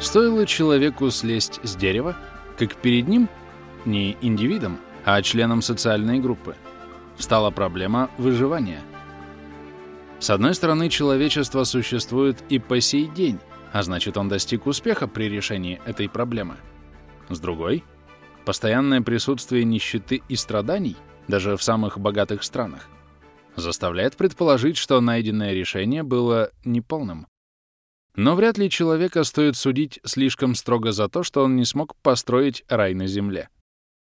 Стоило человеку слезть с дерева, как перед ним, не индивидом, а членом социальной группы, встала проблема выживания. С одной стороны, человечество существует и по сей день, а значит, он достиг успеха при решении этой проблемы. С другой, постоянное присутствие нищеты и страданий, даже в самых богатых странах, заставляет предположить, что найденное решение было неполным. Но вряд ли человека стоит судить слишком строго за то, что он не смог построить рай на Земле.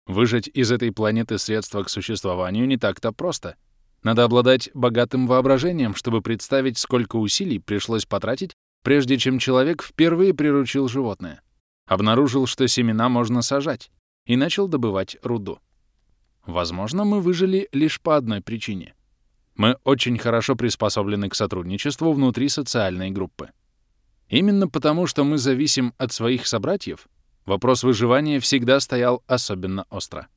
Выжать из этой планеты средства к существованию не так-то просто. Надо обладать богатым воображением, чтобы представить, сколько усилий пришлось потратить, прежде чем человек впервые приручил животное, обнаружил, что семена можно сажать, и начал добывать руду. Возможно, мы выжили лишь по одной причине. Мы очень хорошо приспособлены к сотрудничеству внутри социальной группы. Именно потому, что мы зависим от своих собратьев, вопрос выживания всегда стоял особенно остро.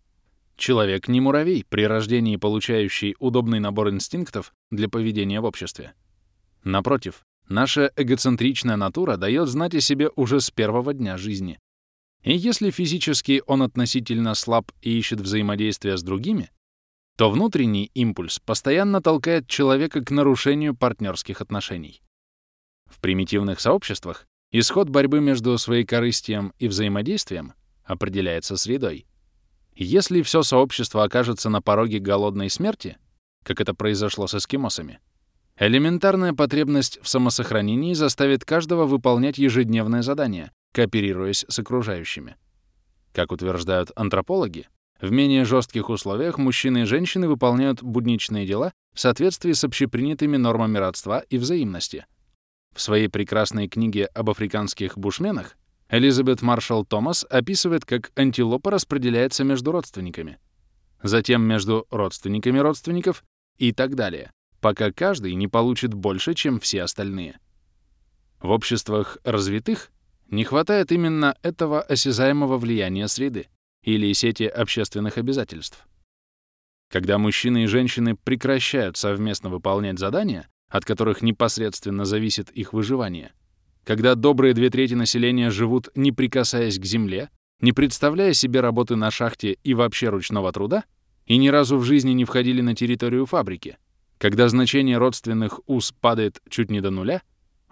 Человек не муравей, при рождении получающий удобный набор инстинктов для поведения в обществе. Напротив, наша эгоцентричная натура дает знать о себе уже с первого дня жизни. И если физически он относительно слаб и ищет взаимодействия с другими, то внутренний импульс постоянно толкает человека к нарушению партнерских отношений. В примитивных сообществах исход борьбы между своекорыстием и взаимодействием определяется средой. Если все сообщество окажется на пороге голодной смерти, как это произошло с эскимосами, элементарная потребность в самосохранении заставит каждого выполнять ежедневное задание, кооперируясь с окружающими. Как утверждают антропологи, в менее жестких условиях мужчины и женщины выполняют будничные дела в соответствии с общепринятыми нормами родства и взаимности. В своей прекрасной книге об африканских бушменах Элизабет Маршалл Томас описывает, как антилопа распределяется между родственниками, затем между родственниками родственников и так далее, пока каждый не получит больше, чем все остальные. В обществах развитых не хватает именно этого осязаемого влияния среды или сети общественных обязательств. Когда мужчины и женщины прекращают совместно выполнять задания, от которых непосредственно зависит их выживание, когда добрые две трети населения живут, не прикасаясь к земле, не представляя себе работы на шахте и вообще ручного труда, и ни разу в жизни не входили на территорию фабрики, когда значение родственных уз падает чуть не до нуля,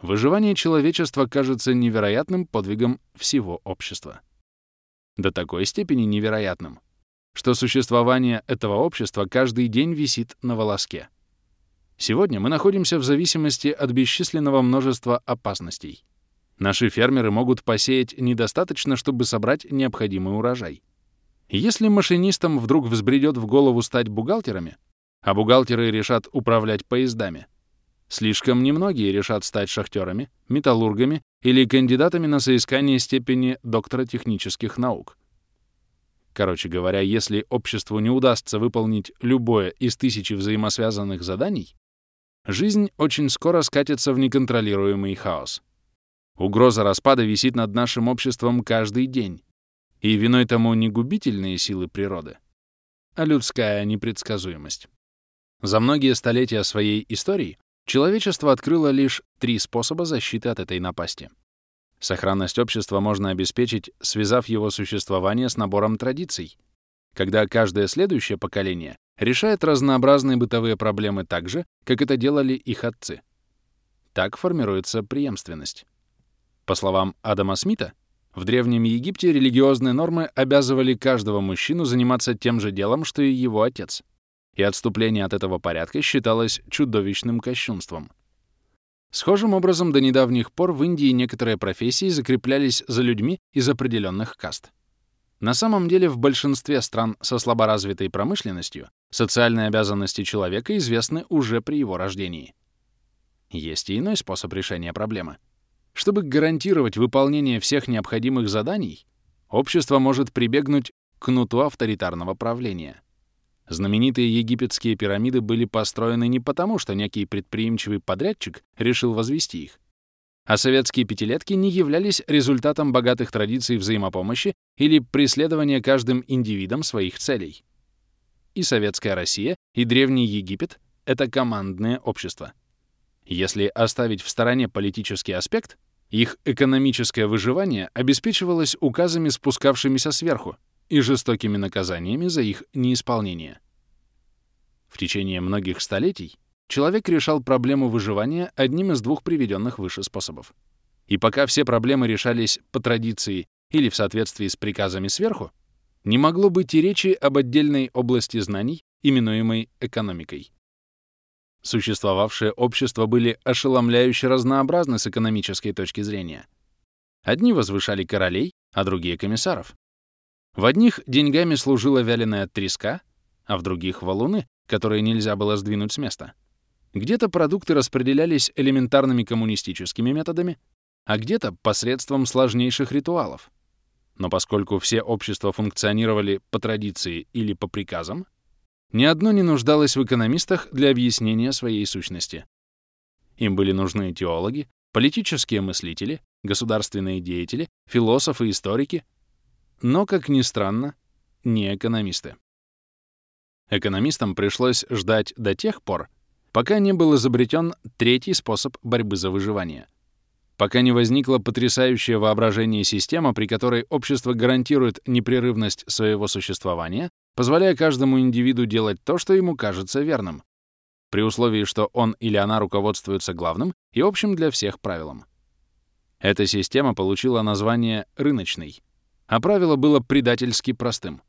выживание человечества кажется невероятным подвигом всего общества до такой степени невероятным, что существование этого общества каждый день висит на волоске. Сегодня мы находимся в зависимости от бесчисленного множества опасностей. Наши фермеры могут посеять недостаточно, чтобы собрать необходимый урожай. Если машинистам вдруг взбредет в голову стать бухгалтерами, а бухгалтеры решат управлять поездами, слишком немногие решат стать шахтерами, металлургами или кандидатами на соискание степени доктора технических наук. Короче говоря, если обществу не удастся выполнить любое из тысячи взаимосвязанных заданий, жизнь очень скоро скатится в неконтролируемый хаос. Угроза распада висит над нашим обществом каждый день, и виной тому не губительные силы природы, а людская непредсказуемость. За многие столетия своей истории Человечество открыло лишь три способа защиты от этой напасти. Сохранность общества можно обеспечить, связав его существование с набором традиций, когда каждое следующее поколение решает разнообразные бытовые проблемы так же, как это делали их отцы. Так формируется преемственность. По словам Адама Смита, в Древнем Египте религиозные нормы обязывали каждого мужчину заниматься тем же делом, что и его отец — и отступление от этого порядка считалось чудовищным кощунством. Схожим образом до недавних пор в Индии некоторые профессии закреплялись за людьми из определенных каст. На самом деле в большинстве стран со слаборазвитой промышленностью социальные обязанности человека известны уже при его рождении. Есть и иной способ решения проблемы. Чтобы гарантировать выполнение всех необходимых заданий, общество может прибегнуть к кнуту авторитарного правления — Знаменитые египетские пирамиды были построены не потому, что некий предприимчивый подрядчик решил возвести их, а советские пятилетки не являлись результатом богатых традиций взаимопомощи или преследования каждым индивидом своих целей. И советская Россия, и Древний Египет — это командное общество. Если оставить в стороне политический аспект, Их экономическое выживание обеспечивалось указами, спускавшимися сверху, и жестокими наказаниями за их неисполнение. В течение многих столетий человек решал проблему выживания одним из двух приведенных выше способов. И пока все проблемы решались по традиции или в соответствии с приказами сверху, не могло быть и речи об отдельной области знаний, именуемой экономикой. Существовавшие общества были ошеломляюще разнообразны с экономической точки зрения. Одни возвышали королей, а другие — комиссаров. В одних деньгами служила вяленая треска, а в других — валуны, которые нельзя было сдвинуть с места. Где-то продукты распределялись элементарными коммунистическими методами, а где-то посредством сложнейших ритуалов. Но поскольку все общества функционировали по традиции или по приказам, ни одно не нуждалось в экономистах для объяснения своей сущности. Им были нужны теологи, политические мыслители, государственные деятели, философы, историки, но, как ни странно, не экономисты. Экономистам пришлось ждать до тех пор, пока не был изобретен третий способ борьбы за выживание. Пока не возникла потрясающее воображение система, при которой общество гарантирует непрерывность своего существования, позволяя каждому индивиду делать то, что ему кажется верным, при условии, что он или она руководствуются главным и общим для всех правилом. Эта система получила название «рыночной», а правило было предательски простым.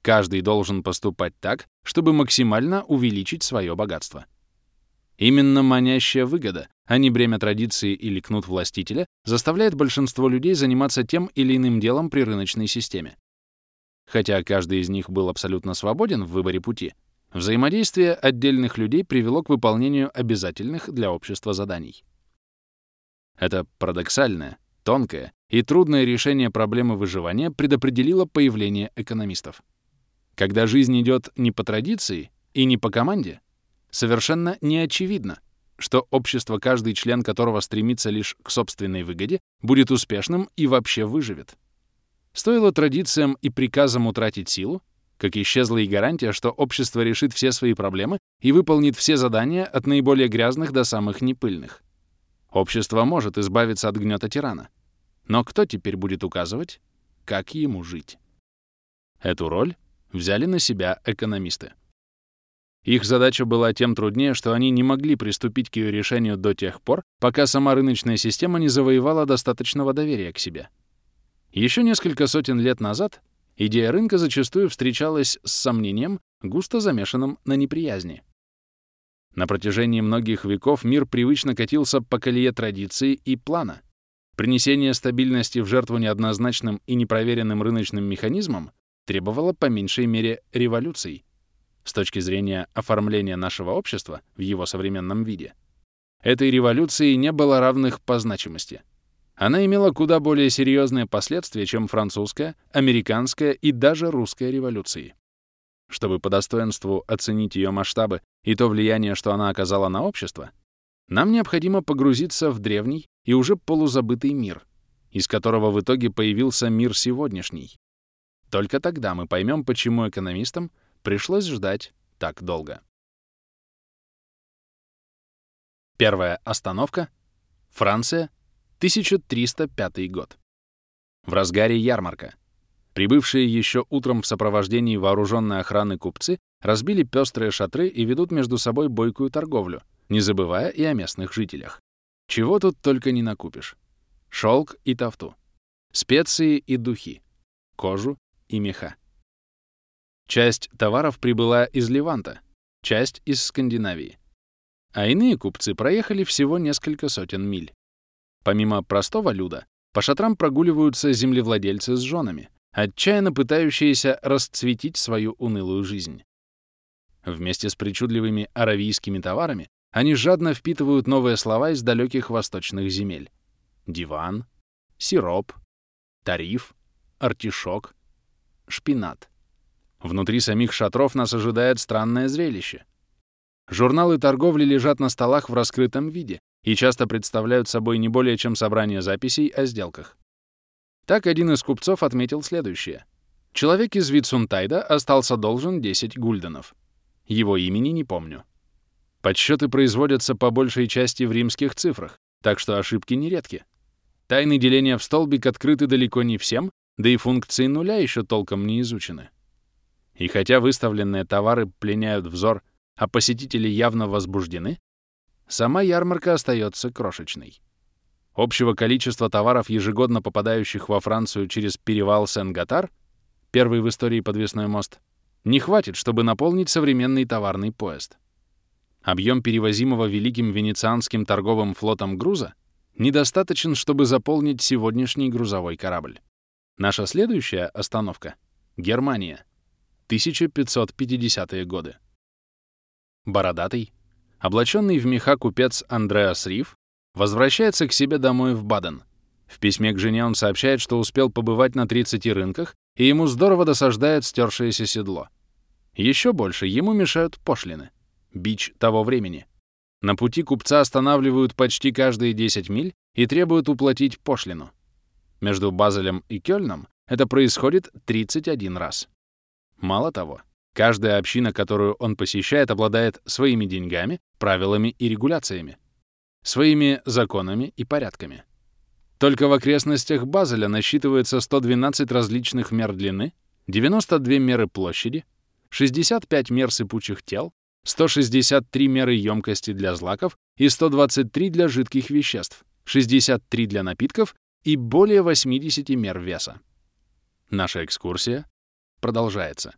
Каждый должен поступать так, чтобы максимально увеличить свое богатство. Именно манящая выгода, а не бремя традиции или кнут властителя, заставляет большинство людей заниматься тем или иным делом при рыночной системе. Хотя каждый из них был абсолютно свободен в выборе пути, взаимодействие отдельных людей привело к выполнению обязательных для общества заданий. Это парадоксальное, тонкое и трудное решение проблемы выживания предопределило появление экономистов. Когда жизнь идет не по традиции и не по команде, совершенно не очевидно, что общество, каждый член которого стремится лишь к собственной выгоде, будет успешным и вообще выживет. Стоило традициям и приказам утратить силу, как исчезла и гарантия, что общество решит все свои проблемы и выполнит все задания от наиболее грязных до самых непыльных. Общество может избавиться от гнета тирана. Но кто теперь будет указывать, как ему жить? Эту роль взяли на себя экономисты. Их задача была тем труднее, что они не могли приступить к ее решению до тех пор, пока сама рыночная система не завоевала достаточного доверия к себе. Еще несколько сотен лет назад идея рынка зачастую встречалась с сомнением, густо замешанным на неприязни. На протяжении многих веков мир привычно катился по колее традиции и плана. Принесение стабильности в жертву неоднозначным и непроверенным рыночным механизмам требовало по меньшей мере революций. С точки зрения оформления нашего общества в его современном виде, этой революции не было равных по значимости — она имела куда более серьезные последствия, чем французская, американская и даже русская революции. Чтобы по достоинству оценить ее масштабы и то влияние, что она оказала на общество, нам необходимо погрузиться в древний и уже полузабытый мир, из которого в итоге появился мир сегодняшний. Только тогда мы поймем, почему экономистам пришлось ждать так долго. Первая остановка — Франция, 1305 год. В разгаре ярмарка. Прибывшие еще утром в сопровождении вооруженной охраны купцы разбили пестрые шатры и ведут между собой бойкую торговлю, не забывая и о местных жителях. Чего тут только не накупишь. Шелк и тафту. Специи и духи. Кожу и меха. Часть товаров прибыла из Ливанта, часть — из Скандинавии. А иные купцы проехали всего несколько сотен миль. Помимо простого люда, по шатрам прогуливаются землевладельцы с женами, отчаянно пытающиеся расцветить свою унылую жизнь. Вместе с причудливыми аравийскими товарами они жадно впитывают новые слова из далеких восточных земель. Диван, сироп, тариф, артишок, шпинат. Внутри самих шатров нас ожидает странное зрелище. Журналы торговли лежат на столах в раскрытом виде, и часто представляют собой не более чем собрание записей о сделках. Так один из купцов отметил следующее. Человек из Витсунтайда остался должен 10 гульденов. Его имени не помню. Подсчеты производятся по большей части в римских цифрах, так что ошибки нередки. Тайны деления в столбик открыты далеко не всем, да и функции нуля еще толком не изучены. И хотя выставленные товары пленяют взор, а посетители явно возбуждены, сама ярмарка остается крошечной. Общего количества товаров, ежегодно попадающих во Францию через перевал Сен-Гатар, первый в истории подвесной мост, не хватит, чтобы наполнить современный товарный поезд. Объем перевозимого Великим Венецианским торговым флотом груза недостаточен, чтобы заполнить сегодняшний грузовой корабль. Наша следующая остановка — Германия, 1550-е годы. Бородатый, облаченный в меха купец Андреас Риф возвращается к себе домой в Баден. В письме к жене он сообщает, что успел побывать на 30 рынках, и ему здорово досаждает стершееся седло. Еще больше ему мешают пошлины. Бич того времени. На пути купца останавливают почти каждые 10 миль и требуют уплатить пошлину. Между Базелем и Кёльном это происходит 31 раз. Мало того, каждая община, которую он посещает, обладает своими деньгами, правилами и регуляциями, своими законами и порядками. Только в окрестностях Базеля насчитывается 112 различных мер длины, 92 меры площади, 65 мер сыпучих тел, 163 меры емкости для злаков и 123 для жидких веществ, 63 для напитков и более 80 мер веса. Наша экскурсия продолжается.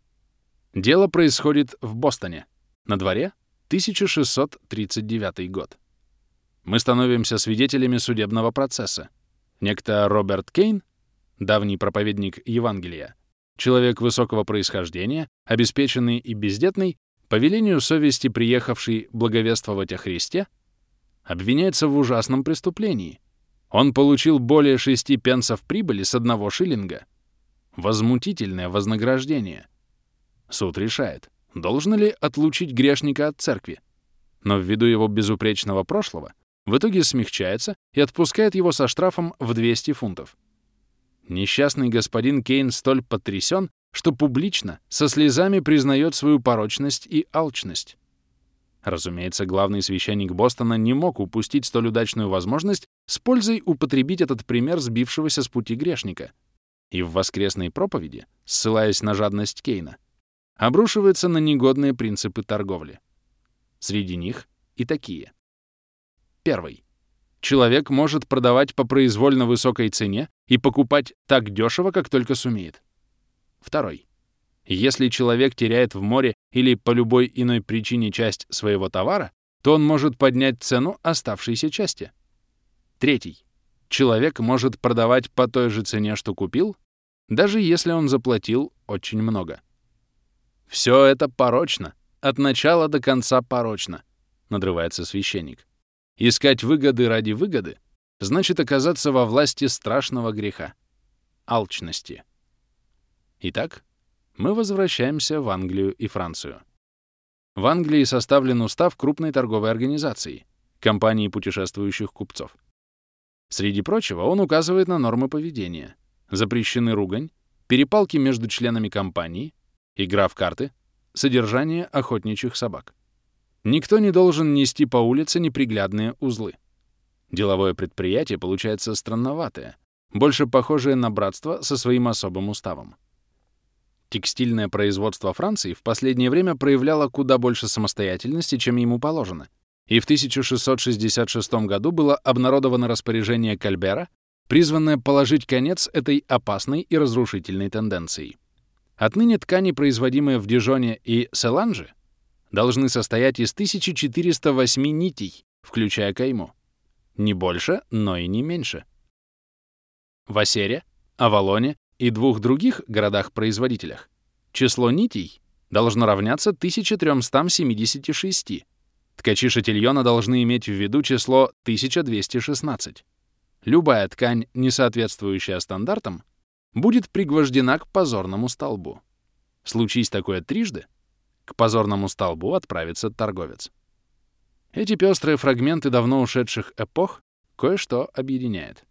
Дело происходит в Бостоне. На дворе 1639 год. Мы становимся свидетелями судебного процесса. Некто Роберт Кейн, давний проповедник Евангелия, человек высокого происхождения, обеспеченный и бездетный, по велению совести приехавший благовествовать о Христе, обвиняется в ужасном преступлении. Он получил более шести пенсов прибыли с одного шиллинга. Возмутительное вознаграждение. Суд решает, должно ли отлучить грешника от церкви. Но ввиду его безупречного прошлого, в итоге смягчается и отпускает его со штрафом в 200 фунтов. Несчастный господин Кейн столь потрясен, что публично, со слезами признает свою порочность и алчность. Разумеется, главный священник Бостона не мог упустить столь удачную возможность с пользой употребить этот пример сбившегося с пути грешника. И в воскресной проповеди, ссылаясь на жадность Кейна, обрушивается на негодные принципы торговли. Среди них и такие. Первый. Человек может продавать по произвольно высокой цене и покупать так дешево, как только сумеет. Второй. Если человек теряет в море или по любой иной причине часть своего товара, то он может поднять цену оставшейся части. Третий. Человек может продавать по той же цене, что купил, даже если он заплатил очень много. Все это порочно, от начала до конца порочно, надрывается священник. Искать выгоды ради выгоды значит оказаться во власти страшного греха — алчности. Итак, мы возвращаемся в Англию и Францию. В Англии составлен устав крупной торговой организации — компании путешествующих купцов. Среди прочего, он указывает на нормы поведения. Запрещены ругань, перепалки между членами компании, игра в карты, содержание охотничьих собак. Никто не должен нести по улице неприглядные узлы. Деловое предприятие получается странноватое, больше похожее на братство со своим особым уставом. Текстильное производство Франции в последнее время проявляло куда больше самостоятельности, чем ему положено, и в 1666 году было обнародовано распоряжение Кальбера, призванное положить конец этой опасной и разрушительной тенденции. Отныне ткани, производимые в Дижоне и Селанже, должны состоять из 1408 нитей, включая кайму. Не больше, но и не меньше. В Осере, Авалоне и двух других городах-производителях число нитей должно равняться 1376. Ткачи шатильона должны иметь в виду число 1216. Любая ткань, не соответствующая стандартам, будет пригвождена к позорному столбу. Случись такое трижды, к позорному столбу отправится торговец. Эти пестрые фрагменты давно ушедших эпох кое-что объединяет.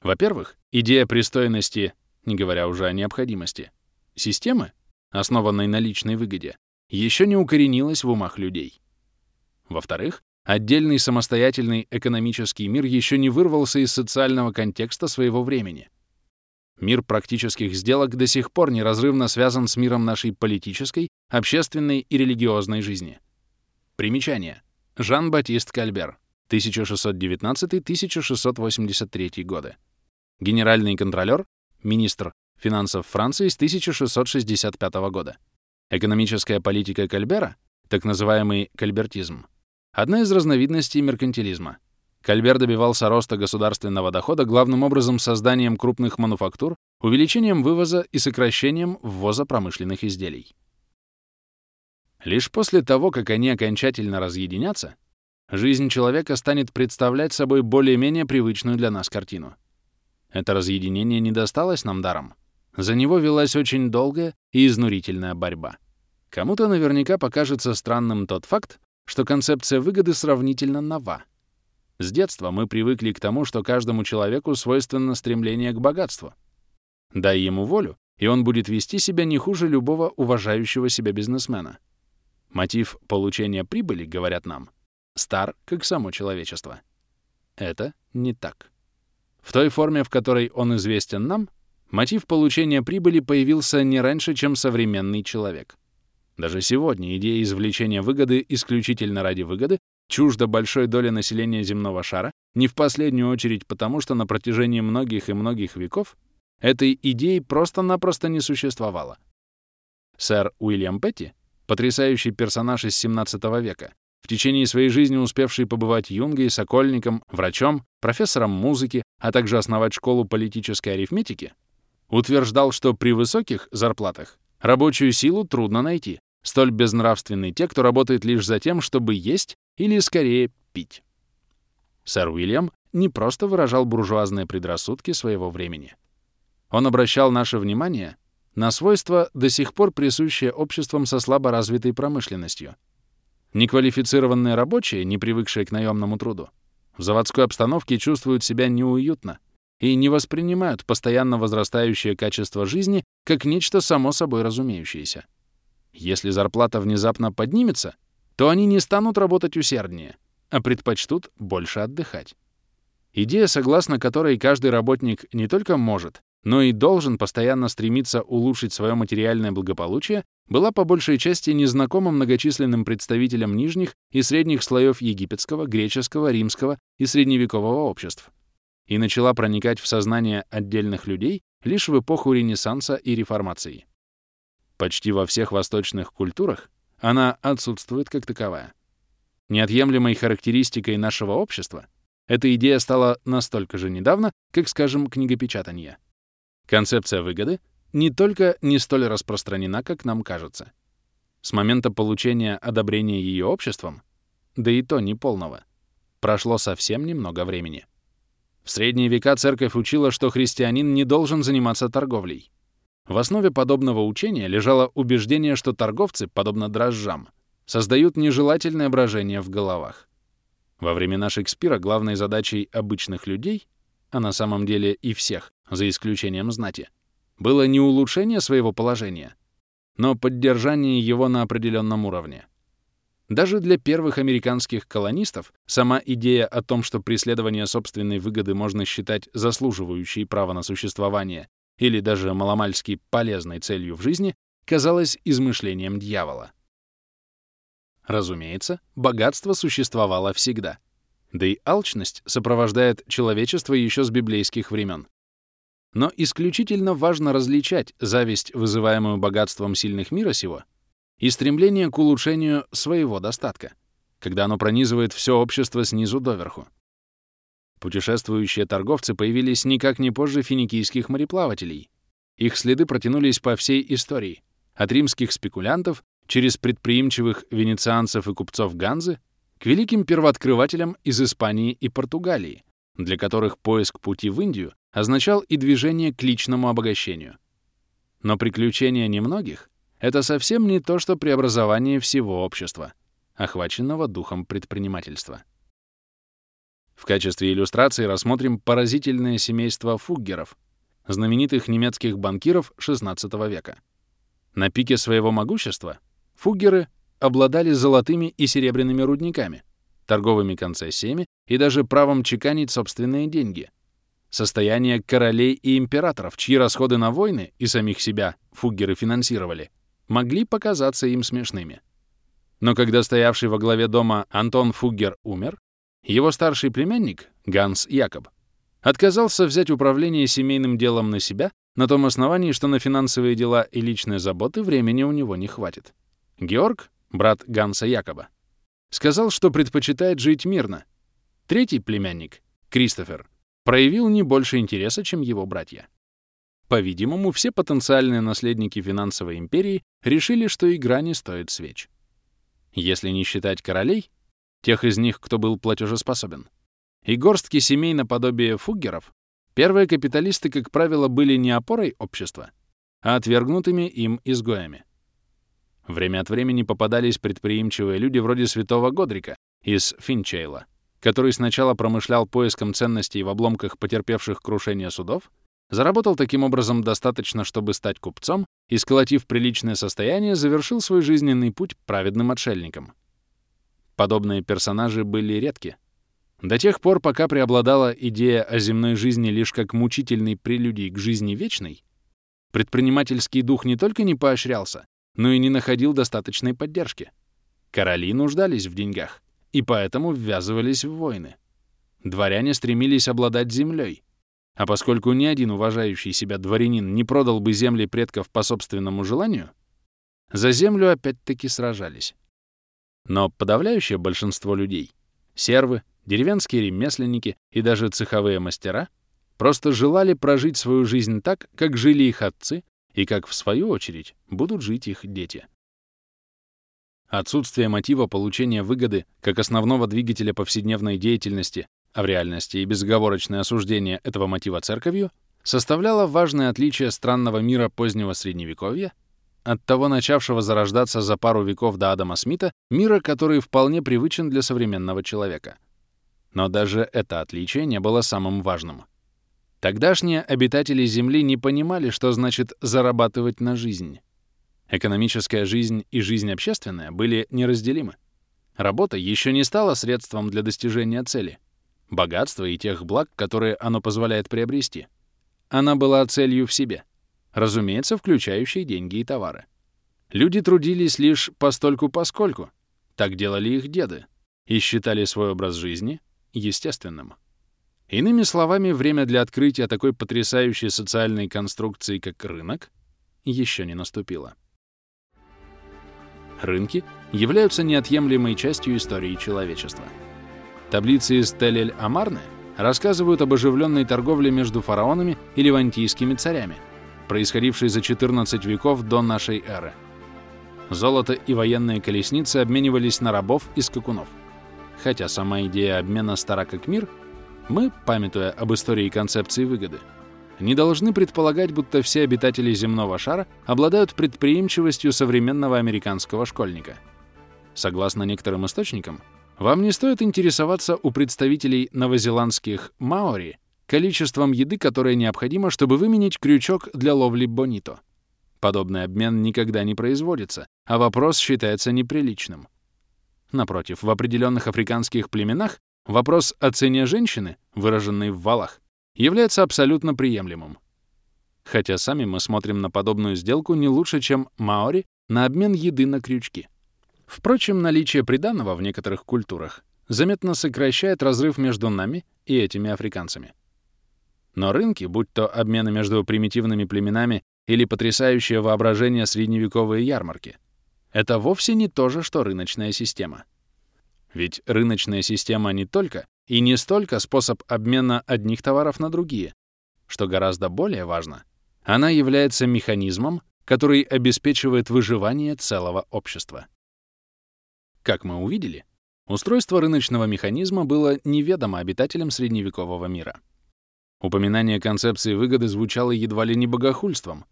Во-первых, идея пристойности, не говоря уже о необходимости, системы, основанной на личной выгоде, еще не укоренилась в умах людей. Во-вторых, отдельный самостоятельный экономический мир еще не вырвался из социального контекста своего времени. Мир практических сделок до сих пор неразрывно связан с миром нашей политической, общественной и религиозной жизни. Примечание. Жан-Батист Кальбер, 1619-1683 годы. Генеральный контролер, министр финансов Франции с 1665 года. Экономическая политика Кальбера, так называемый кальбертизм, одна из разновидностей меркантилизма. Кальбер добивался роста государственного дохода главным образом созданием крупных мануфактур, увеличением вывоза и сокращением ввоза промышленных изделий. Лишь после того, как они окончательно разъединятся, жизнь человека станет представлять собой более-менее привычную для нас картину. Это разъединение не досталось нам даром. За него велась очень долгая и изнурительная борьба. Кому-то наверняка покажется странным тот факт, что концепция выгоды сравнительно нова. С детства мы привыкли к тому, что каждому человеку свойственно стремление к богатству. Дай ему волю, и он будет вести себя не хуже любого уважающего себя бизнесмена. Мотив получения прибыли, говорят нам, стар, как само человечество. Это не так. В той форме, в которой он известен нам, мотив получения прибыли появился не раньше, чем современный человек. Даже сегодня идея извлечения выгоды исключительно ради выгоды чужда большой доли населения земного шара, не в последнюю очередь потому, что на протяжении многих и многих веков этой идеи просто-напросто не существовало. Сэр Уильям Петти, потрясающий персонаж из 17 века, в течение своей жизни успевший побывать юнгой, сокольником, врачом, профессором музыки, а также основать школу политической арифметики, утверждал, что при высоких зарплатах рабочую силу трудно найти, столь безнравственны те, кто работает лишь за тем, чтобы есть или, скорее, пить. Сэр Уильям не просто выражал буржуазные предрассудки своего времени. Он обращал наше внимание на свойства, до сих пор присущие обществам со слабо развитой промышленностью. Неквалифицированные рабочие, не привыкшие к наемному труду, в заводской обстановке чувствуют себя неуютно и не воспринимают постоянно возрастающее качество жизни как нечто само собой разумеющееся. Если зарплата внезапно поднимется, то они не станут работать усерднее, а предпочтут больше отдыхать. Идея, согласно которой каждый работник не только может, но и должен постоянно стремиться улучшить свое материальное благополучие, была по большей части незнакома многочисленным представителям нижних и средних слоев египетского, греческого, римского и средневекового обществ и начала проникать в сознание отдельных людей лишь в эпоху Ренессанса и Реформации. Почти во всех восточных культурах она отсутствует как таковая. Неотъемлемой характеристикой нашего общества эта идея стала настолько же недавно, как, скажем, книгопечатание. Концепция выгоды не только не столь распространена, как нам кажется. С момента получения одобрения ее обществом, да и то неполного, прошло совсем немного времени. В средние века церковь учила, что христианин не должен заниматься торговлей. В основе подобного учения лежало убеждение, что торговцы, подобно дрожжам, создают нежелательное брожение в головах. Во времена Шекспира главной задачей обычных людей, а на самом деле и всех, за исключением знати, было не улучшение своего положения, но поддержание его на определенном уровне. Даже для первых американских колонистов сама идея о том, что преследование собственной выгоды можно считать заслуживающей права на существование или даже маломальски полезной целью в жизни, казалось измышлением дьявола. Разумеется, богатство существовало всегда. Да и алчность сопровождает человечество еще с библейских времен. Но исключительно важно различать зависть, вызываемую богатством сильных мира сего, и стремление к улучшению своего достатка, когда оно пронизывает все общество снизу доверху. Путешествующие торговцы появились никак не позже финикийских мореплавателей. Их следы протянулись по всей истории, от римских спекулянтов через предприимчивых венецианцев и купцов Ганзы к великим первооткрывателям из Испании и Португалии, для которых поиск пути в Индию означал и движение к личному обогащению. Но приключения немногих — это совсем не то, что преобразование всего общества, охваченного духом предпринимательства. В качестве иллюстрации рассмотрим поразительное семейство фуггеров, знаменитых немецких банкиров XVI века. На пике своего могущества фуггеры обладали золотыми и серебряными рудниками, торговыми концессиями и даже правом чеканить собственные деньги. Состояние королей и императоров, чьи расходы на войны и самих себя фуггеры финансировали, могли показаться им смешными. Но когда стоявший во главе дома Антон Фуггер умер, его старший племянник, Ганс Якоб, отказался взять управление семейным делом на себя на том основании, что на финансовые дела и личные заботы времени у него не хватит. Георг, брат Ганса Якоба, сказал, что предпочитает жить мирно. Третий племянник, Кристофер, проявил не больше интереса, чем его братья. По-видимому, все потенциальные наследники финансовой империи решили, что игра не стоит свеч. Если не считать королей, тех из них, кто был платежеспособен, и горстки семей наподобие фуггеров, первые капиталисты, как правило, были не опорой общества, а отвергнутыми им изгоями. Время от времени попадались предприимчивые люди вроде святого Годрика из Финчейла, который сначала промышлял поиском ценностей в обломках потерпевших крушение судов, заработал таким образом достаточно, чтобы стать купцом, и, сколотив приличное состояние, завершил свой жизненный путь праведным отшельником. Подобные персонажи были редки. До тех пор, пока преобладала идея о земной жизни лишь как мучительной прелюдии к жизни вечной, предпринимательский дух не только не поощрялся, но и не находил достаточной поддержки. Короли нуждались в деньгах и поэтому ввязывались в войны. Дворяне стремились обладать землей, а поскольку ни один уважающий себя дворянин не продал бы земли предков по собственному желанию, за землю опять-таки сражались. Но подавляющее большинство людей — сервы, деревенские ремесленники и даже цеховые мастера — просто желали прожить свою жизнь так, как жили их отцы и как, в свою очередь, будут жить их дети. Отсутствие мотива получения выгоды как основного двигателя повседневной деятельности, а в реальности и безоговорочное осуждение этого мотива церковью, составляло важное отличие странного мира позднего Средневековья от того начавшего зарождаться за пару веков до Адама Смита, мира, который вполне привычен для современного человека. Но даже это отличие не было самым важным. Тогдашние обитатели Земли не понимали, что значит зарабатывать на жизнь. Экономическая жизнь и жизнь общественная были неразделимы. Работа еще не стала средством для достижения цели, богатства и тех благ, которые оно позволяет приобрести. Она была целью в себе — разумеется, включающей деньги и товары. Люди трудились лишь постольку-поскольку, так делали их деды, и считали свой образ жизни естественным. Иными словами, время для открытия такой потрясающей социальной конструкции, как рынок, еще не наступило. Рынки являются неотъемлемой частью истории человечества. Таблицы из Телель-Амарны рассказывают об оживленной торговле между фараонами и левантийскими царями — происходивший за 14 веков до нашей эры. Золото и военные колесницы обменивались на рабов и скакунов. Хотя сама идея обмена стара как мир, мы, памятуя об истории концепции выгоды, не должны предполагать, будто все обитатели земного шара обладают предприимчивостью современного американского школьника. Согласно некоторым источникам, вам не стоит интересоваться у представителей новозеландских маори количеством еды, которое необходимо, чтобы выменить крючок для ловли бонито. Подобный обмен никогда не производится, а вопрос считается неприличным. Напротив, в определенных африканских племенах вопрос о цене женщины, выраженный в валах, является абсолютно приемлемым. Хотя сами мы смотрим на подобную сделку не лучше, чем маори на обмен еды на крючки. Впрочем, наличие приданного в некоторых культурах заметно сокращает разрыв между нами и этими африканцами. Но рынки, будь то обмены между примитивными племенами или потрясающее воображение средневековые ярмарки, это вовсе не то же, что рыночная система. Ведь рыночная система не только и не столько способ обмена одних товаров на другие, что гораздо более важно, она является механизмом, который обеспечивает выживание целого общества. Как мы увидели, устройство рыночного механизма было неведомо обитателям средневекового мира. Упоминание концепции выгоды звучало едва ли не богохульством.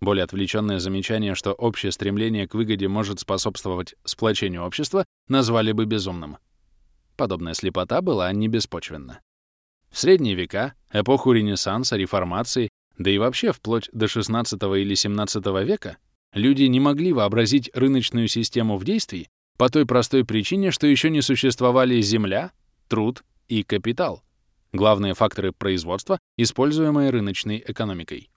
Более отвлеченное замечание, что общее стремление к выгоде может способствовать сплочению общества, назвали бы безумным. Подобная слепота была не беспочвенна. В средние века, эпоху Ренессанса, Реформации, да и вообще вплоть до XVI или XVII века, люди не могли вообразить рыночную систему в действии по той простой причине, что еще не существовали земля, труд и капитал — главные факторы производства, используемые рыночной экономикой.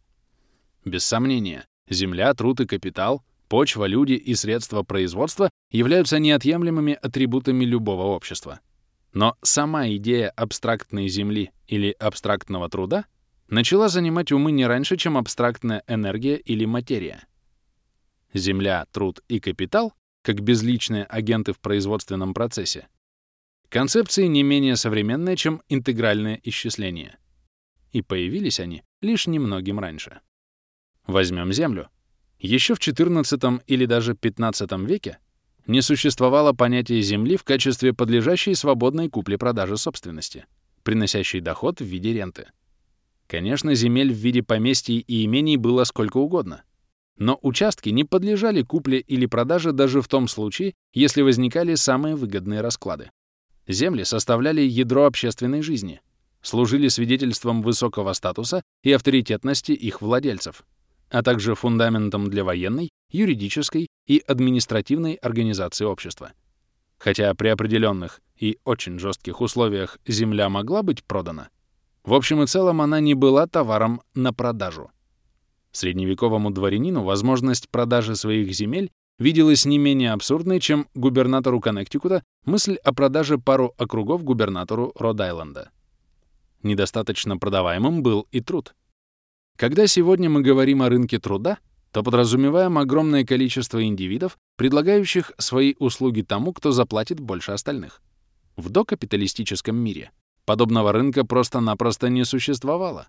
Без сомнения, земля, труд и капитал, почва, люди и средства производства являются неотъемлемыми атрибутами любого общества. Но сама идея абстрактной земли или абстрактного труда начала занимать умы не раньше, чем абстрактная энергия или материя. Земля, труд и капитал, как безличные агенты в производственном процессе, концепции не менее современные, чем интегральное исчисление. И появились они лишь немногим раньше. Возьмем Землю. Еще в XIV или даже XV веке не существовало понятия земли в качестве подлежащей свободной купле-продаже собственности, приносящей доход в виде ренты. Конечно, земель в виде поместий и имений было сколько угодно. Но участки не подлежали купле или продаже даже в том случае, если возникали самые выгодные расклады. Земли составляли ядро общественной жизни, служили свидетельством высокого статуса и авторитетности их владельцев, а также фундаментом для военной, юридической и административной организации общества. Хотя при определенных и очень жестких условиях земля могла быть продана, в общем и целом она не была товаром на продажу. Средневековому дворянину возможность продажи своих земель виделась не менее абсурдной, чем губернатору Коннектикута мысль о продаже пару округов губернатору Род-Айленда. Недостаточно продаваемым был и труд. Когда сегодня мы говорим о рынке труда, то подразумеваем огромное количество индивидов, предлагающих свои услуги тому, кто заплатит больше остальных. В докапиталистическом мире подобного рынка просто-напросто не существовало.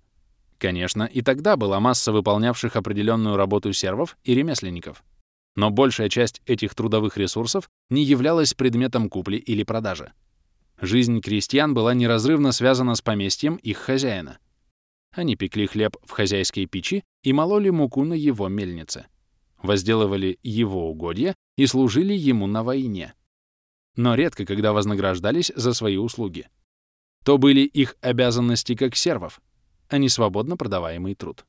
Конечно, и тогда была масса выполнявших определенную работу сервов и ремесленников. Но большая часть этих трудовых ресурсов не являлась предметом купли или продажи. Жизнь крестьян была неразрывно связана с поместьем их хозяина. Они пекли хлеб в хозяйской печи и мололи муку на его мельнице. Возделывали его угодья и служили ему на войне. Но редко когда вознаграждались за свои услуги. То были их обязанности как сервов, а не свободно продаваемый труд.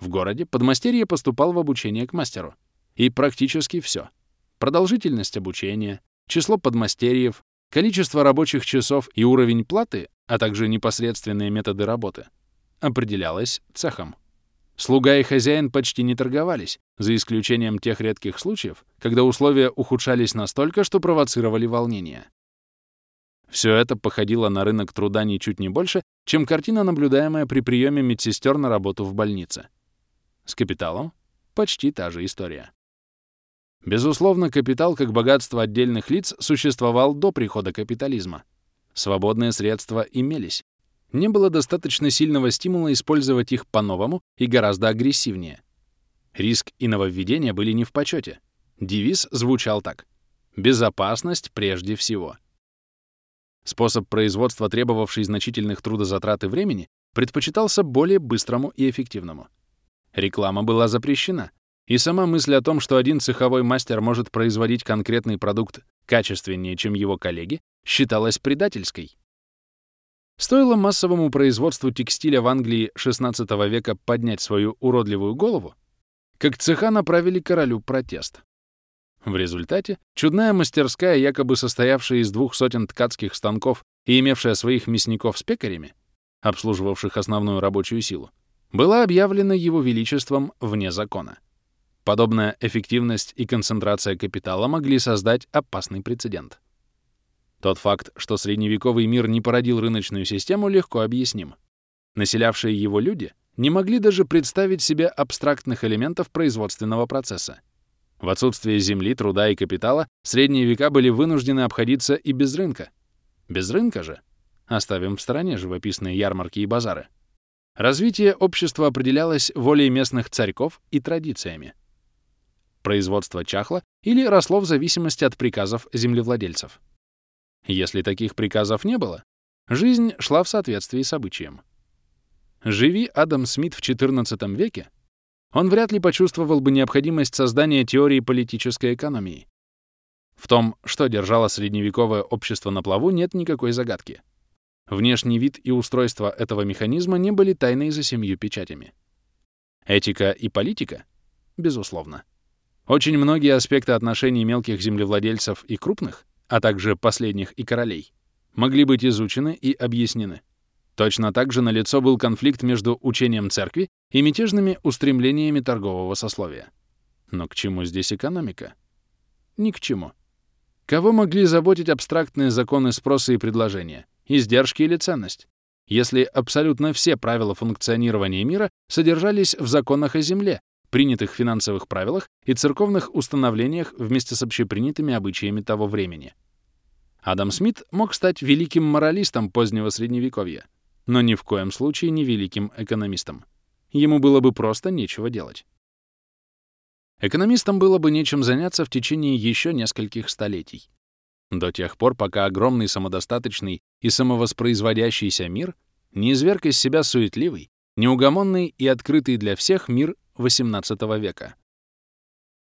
В городе подмастерье поступал в обучение к мастеру. И практически все. Продолжительность обучения, число подмастерьев, количество рабочих часов и уровень платы, а также непосредственные методы работы — определялось цехом. Слуга и хозяин почти не торговались, за исключением тех редких случаев, когда условия ухудшались настолько, что провоцировали волнение. Все это походило на рынок труда ничуть не больше, чем картина, наблюдаемая при приеме медсестер на работу в больнице. С капиталом почти та же история. Безусловно, капитал как богатство отдельных лиц существовал до прихода капитализма. Свободные средства имелись, не было достаточно сильного стимула использовать их по-новому и гораздо агрессивнее. Риск и нововведения были не в почете. Девиз звучал так. «Безопасность прежде всего». Способ производства, требовавший значительных трудозатрат и времени, предпочитался более быстрому и эффективному. Реклама была запрещена, и сама мысль о том, что один цеховой мастер может производить конкретный продукт качественнее, чем его коллеги, считалась предательской. Стоило массовому производству текстиля в Англии XVI века поднять свою уродливую голову, как цеха направили королю протест. В результате чудная мастерская, якобы состоявшая из двух сотен ткацких станков и имевшая своих мясников с пекарями, обслуживавших основную рабочую силу, была объявлена его величеством вне закона. Подобная эффективность и концентрация капитала могли создать опасный прецедент. Тот факт, что средневековый мир не породил рыночную систему, легко объясним. Населявшие его люди не могли даже представить себе абстрактных элементов производственного процесса. В отсутствие земли, труда и капитала средние века были вынуждены обходиться и без рынка. Без рынка же, оставим в стороне живописные ярмарки и базары, развитие общества определялось волей местных царьков и традициями. Производство чахло или росло в зависимости от приказов землевладельцев. Если таких приказов не было, жизнь шла в соответствии с обычаем. Живи Адам Смит в XIV веке, он вряд ли почувствовал бы необходимость создания теории политической экономии. В том, что держало средневековое общество на плаву, нет никакой загадки. Внешний вид и устройство этого механизма не были тайной за семью печатями. Этика и политика? Безусловно. Очень многие аспекты отношений мелких землевладельцев и крупных, а также последних и королей, могли быть изучены и объяснены. Точно так же налицо был конфликт между учением церкви и мятежными устремлениями торгового сословия. Но к чему здесь экономика? Ни к чему. Кого могли заботить абстрактные законы спроса и предложения, издержки или ценность, если абсолютно все правила функционирования мира содержались в законах о земле, принятых финансовых правилах и церковных установлениях вместе с общепринятыми обычаями того времени? Адам Смит мог стать великим моралистом позднего Средневековья, но ни в коем случае не великим экономистом. Ему было бы просто нечего делать. Экономистам было бы нечем заняться в течение еще нескольких столетий. До тех пор, пока огромный самодостаточный и самовоспроизводящийся мир не изверг из себя суетливый, неугомонный и открытый для всех мир XVIII века.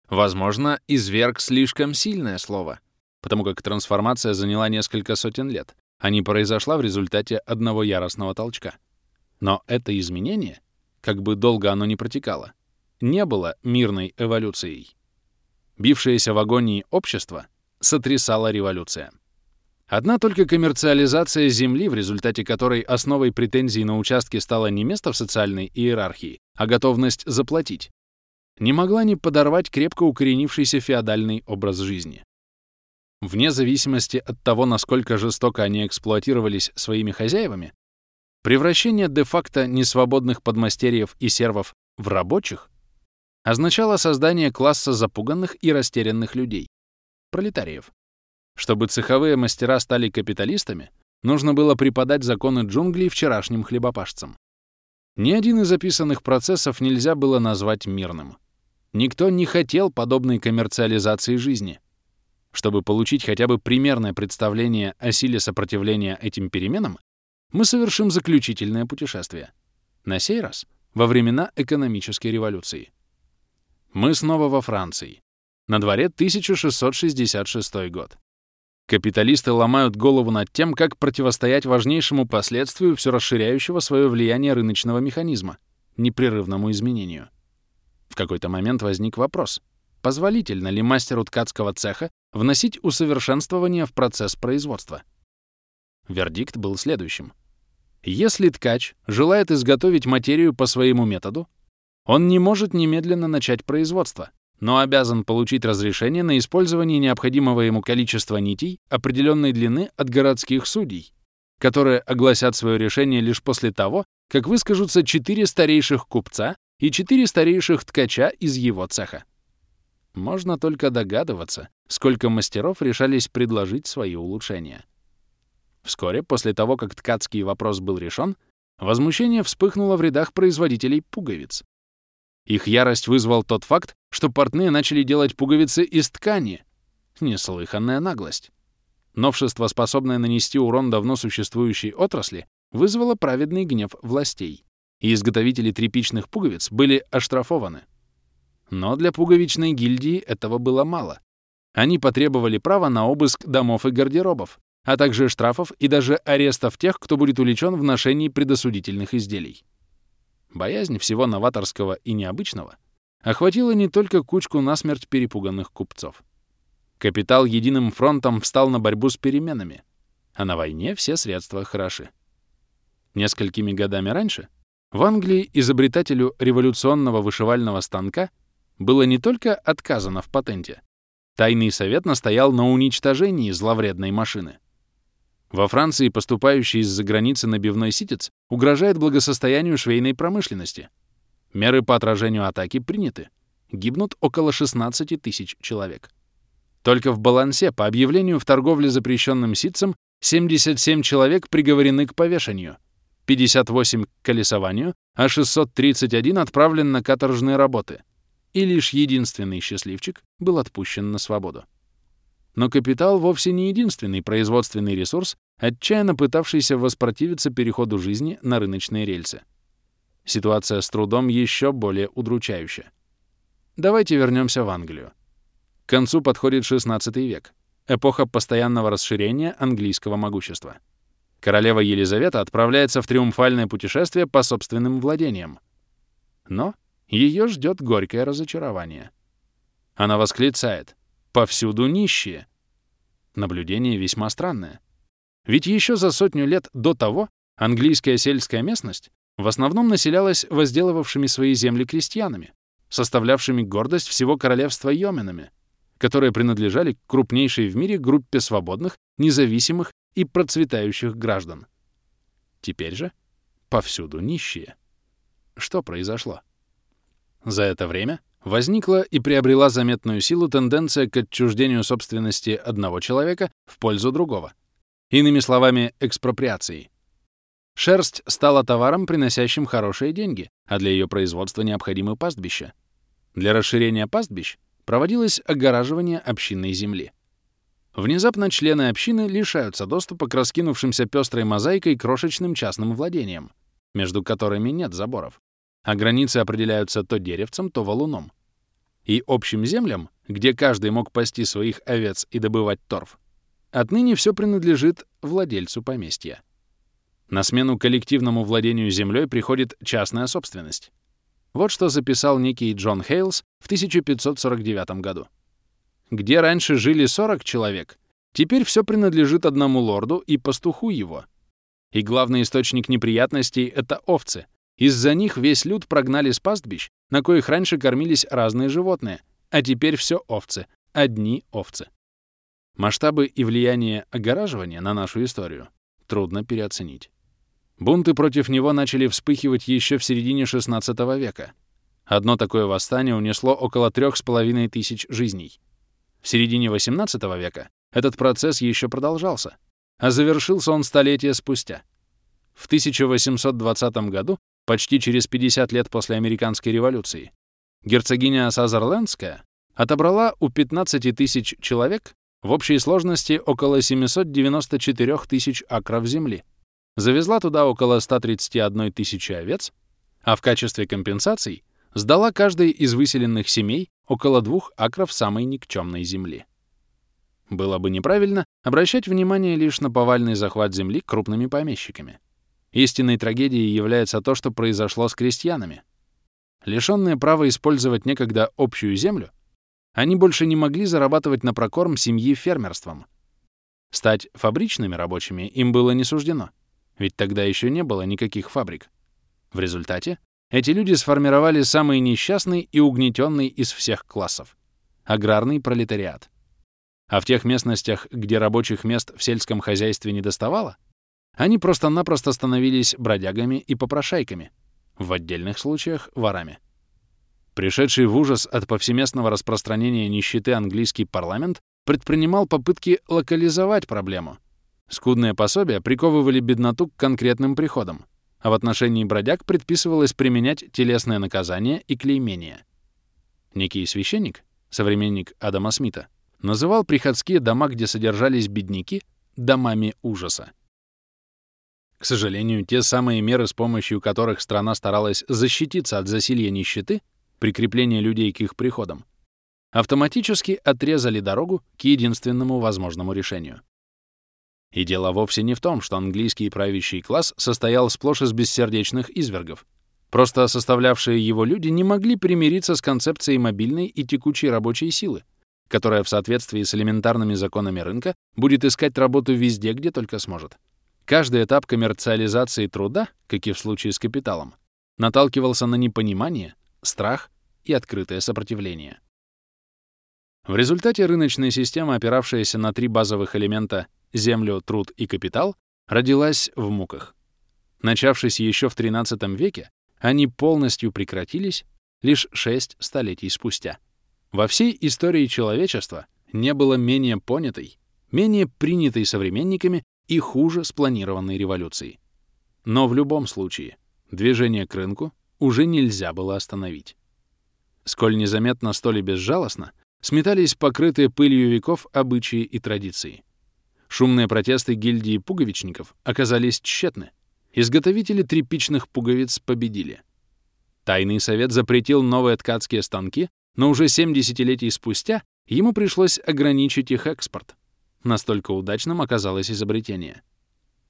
Возможно, изверг слишком сильное слово, потому как трансформация заняла несколько сотен лет, а не произошла в результате одного яростного толчка. Но это изменение, как бы долго оно ни протекало, не было мирной эволюцией. Бившееся в агонии общество сотрясала революция. Одна только коммерциализация земли, в результате которой основой претензий на участки стало не место в социальной иерархии, а готовность заплатить, не могла не подорвать крепко укоренившийся феодальный образ жизни. Вне зависимости от того, насколько жестоко они эксплуатировались своими хозяевами, превращение де-факто несвободных подмастерьев и сервов в рабочих означало создание класса запуганных и растерянных людей, пролетариев. Чтобы цеховые мастера стали капиталистами, нужно было преподать законы джунглей вчерашним хлебопашцам. Ни один из описанных процессов нельзя было назвать мирным. Никто не хотел подобной коммерциализации жизни — чтобы получить хотя бы примерное представление о силе сопротивления этим переменам, мы совершим заключительное путешествие. На сей раз во времена экономической революции. Мы снова во Франции. На дворе 1666 год. Капиталисты ломают голову над тем, как противостоять важнейшему последствию все расширяющего свое влияние рыночного механизма — непрерывному изменению. В какой-то момент возник вопрос, позволительно ли мастеру ткацкого цеха вносить усовершенствование в процесс производства. Вердикт был следующим. Если ткач желает изготовить материю по своему методу, он не может немедленно начать производство, но обязан получить разрешение на использование необходимого ему количества нитей определенной длины от городских судей, которые огласят свое решение лишь после того, как выскажутся четыре старейших купца и четыре старейших ткача из его цеха. Можно только догадываться, сколько мастеров решались предложить свои улучшения. Вскоре после того, как ткацкий вопрос был решен, возмущение вспыхнуло в рядах производителей пуговиц. Их ярость вызвал тот факт, что портные начали делать пуговицы из ткани. Неслыханная наглость. Новшество, способное нанести урон давно существующей отрасли, вызвало праведный гнев властей, и изготовители тряпичных пуговиц были оштрафованы. Но для пуговичной гильдии этого было мало. Они потребовали права на обыск домов и гардеробов, а также штрафов и даже арестов тех, кто будет увлечен в ношении предосудительных изделий. Боязнь всего новаторского и необычного охватила не только кучку насмерть перепуганных купцов. Капитал единым фронтом встал на борьбу с переменами, а на войне все средства хороши. Несколькими годами раньше в Англии изобретателю революционного вышивального станка было не только отказано в патенте. Тайный совет настоял на уничтожении зловредной машины. Во Франции поступающий из-за границы набивной ситец угрожает благосостоянию швейной промышленности. Меры по отражению атаки приняты. Гибнут около 16 тысяч человек. Только в балансе по объявлению в торговле запрещенным ситцем 77 человек приговорены к повешению, 58 — к колесованию, а 631 отправлен на каторжные работы — и лишь единственный счастливчик был отпущен на свободу. Но капитал вовсе не единственный производственный ресурс, отчаянно пытавшийся воспротивиться переходу жизни на рыночные рельсы. Ситуация с трудом еще более удручающая. Давайте вернемся в Англию. К концу подходит XVI век, эпоха постоянного расширения английского могущества. Королева Елизавета отправляется в триумфальное путешествие по собственным владениям. Но ее ждет горькое разочарование. Она восклицает «Повсюду нищие!» Наблюдение весьма странное. Ведь еще за сотню лет до того английская сельская местность в основном населялась возделывавшими свои земли крестьянами, составлявшими гордость всего королевства Йоменами, которые принадлежали к крупнейшей в мире группе свободных, независимых и процветающих граждан. Теперь же повсюду нищие. Что произошло? За это время возникла и приобрела заметную силу тенденция к отчуждению собственности одного человека в пользу другого. Иными словами, экспроприации. Шерсть стала товаром, приносящим хорошие деньги, а для ее производства необходимы пастбища. Для расширения пастбищ проводилось огораживание общинной земли. Внезапно члены общины лишаются доступа к раскинувшимся пестрой мозаикой крошечным частным владениям, между которыми нет заборов, а границы определяются то деревцем, то валуном. И общим землям, где каждый мог пасти своих овец и добывать торф, отныне все принадлежит владельцу поместья. На смену коллективному владению землей приходит частная собственность. Вот что записал некий Джон Хейлс в 1549 году. Где раньше жили 40 человек, теперь все принадлежит одному лорду и пастуху его. И главный источник неприятностей — это овцы. Из-за них весь люд прогнали с пастбищ, на коих раньше кормились разные животные, а теперь все овцы, одни овцы. Масштабы и влияние огораживания на нашу историю трудно переоценить. Бунты против него начали вспыхивать еще в середине XVI века. Одно такое восстание унесло около трех с половиной тысяч жизней. В середине XVIII века этот процесс еще продолжался, а завершился он столетия спустя. В 1820 году, почти через 50 лет после Американской революции, герцогиня Сазерлендская отобрала у 15 тысяч человек в общей сложности около 794 тысяч акров земли, завезла туда около 131 тысячи овец, а в качестве компенсаций сдала каждой из выселенных семей около двух акров самой никчемной земли. Было бы неправильно обращать внимание лишь на повальный захват земли крупными помещиками. Истинной трагедией является то, что произошло с крестьянами. Лишенные права использовать некогда общую землю, они больше не могли зарабатывать на прокорм семьи фермерством. Стать фабричными рабочими им было не суждено, ведь тогда еще не было никаких фабрик. В результате эти люди сформировали самый несчастный и угнетенный из всех классов — аграрный пролетариат. А в тех местностях, где рабочих мест в сельском хозяйстве не доставало, они просто-напросто становились бродягами и попрошайками, в отдельных случаях — ворами. Пришедший в ужас от повсеместного распространения нищеты английский парламент предпринимал попытки локализовать проблему. Скудные пособия приковывали бедноту к конкретным приходам, а в отношении бродяг предписывалось применять телесное наказание и клеймение. Некий священник, современник Адама Смита, называл приходские дома, где содержались бедняки, домами ужаса. К сожалению, те самые меры, с помощью которых страна старалась защититься от засилья нищеты, прикрепления людей к их приходам, автоматически отрезали дорогу к единственному возможному решению. И дело вовсе не в том, что английский правящий класс состоял сплошь из бессердечных извергов. Просто составлявшие его люди не могли примириться с концепцией мобильной и текучей рабочей силы, которая в соответствии с элементарными законами рынка будет искать работу везде, где только сможет. Каждый этап коммерциализации труда, как и в случае с капиталом, наталкивался на непонимание, страх и открытое сопротивление. В результате рыночная система, опиравшаяся на три базовых элемента землю, труд и капитал, родилась в муках. Начавшись еще в XIII веке, они полностью прекратились лишь шесть столетий спустя. Во всей истории человечества не было менее понятой, менее принятой современниками и хуже спланированной революции. Но в любом случае движение к рынку уже нельзя было остановить. Сколь незаметно, столь и безжалостно сметались покрытые пылью веков обычаи и традиции. Шумные протесты гильдии пуговичников оказались тщетны. Изготовители тряпичных пуговиц победили. Тайный совет запретил новые ткацкие станки, но уже 7 десятилетий спустя ему пришлось ограничить их экспорт. Настолько удачным оказалось изобретение.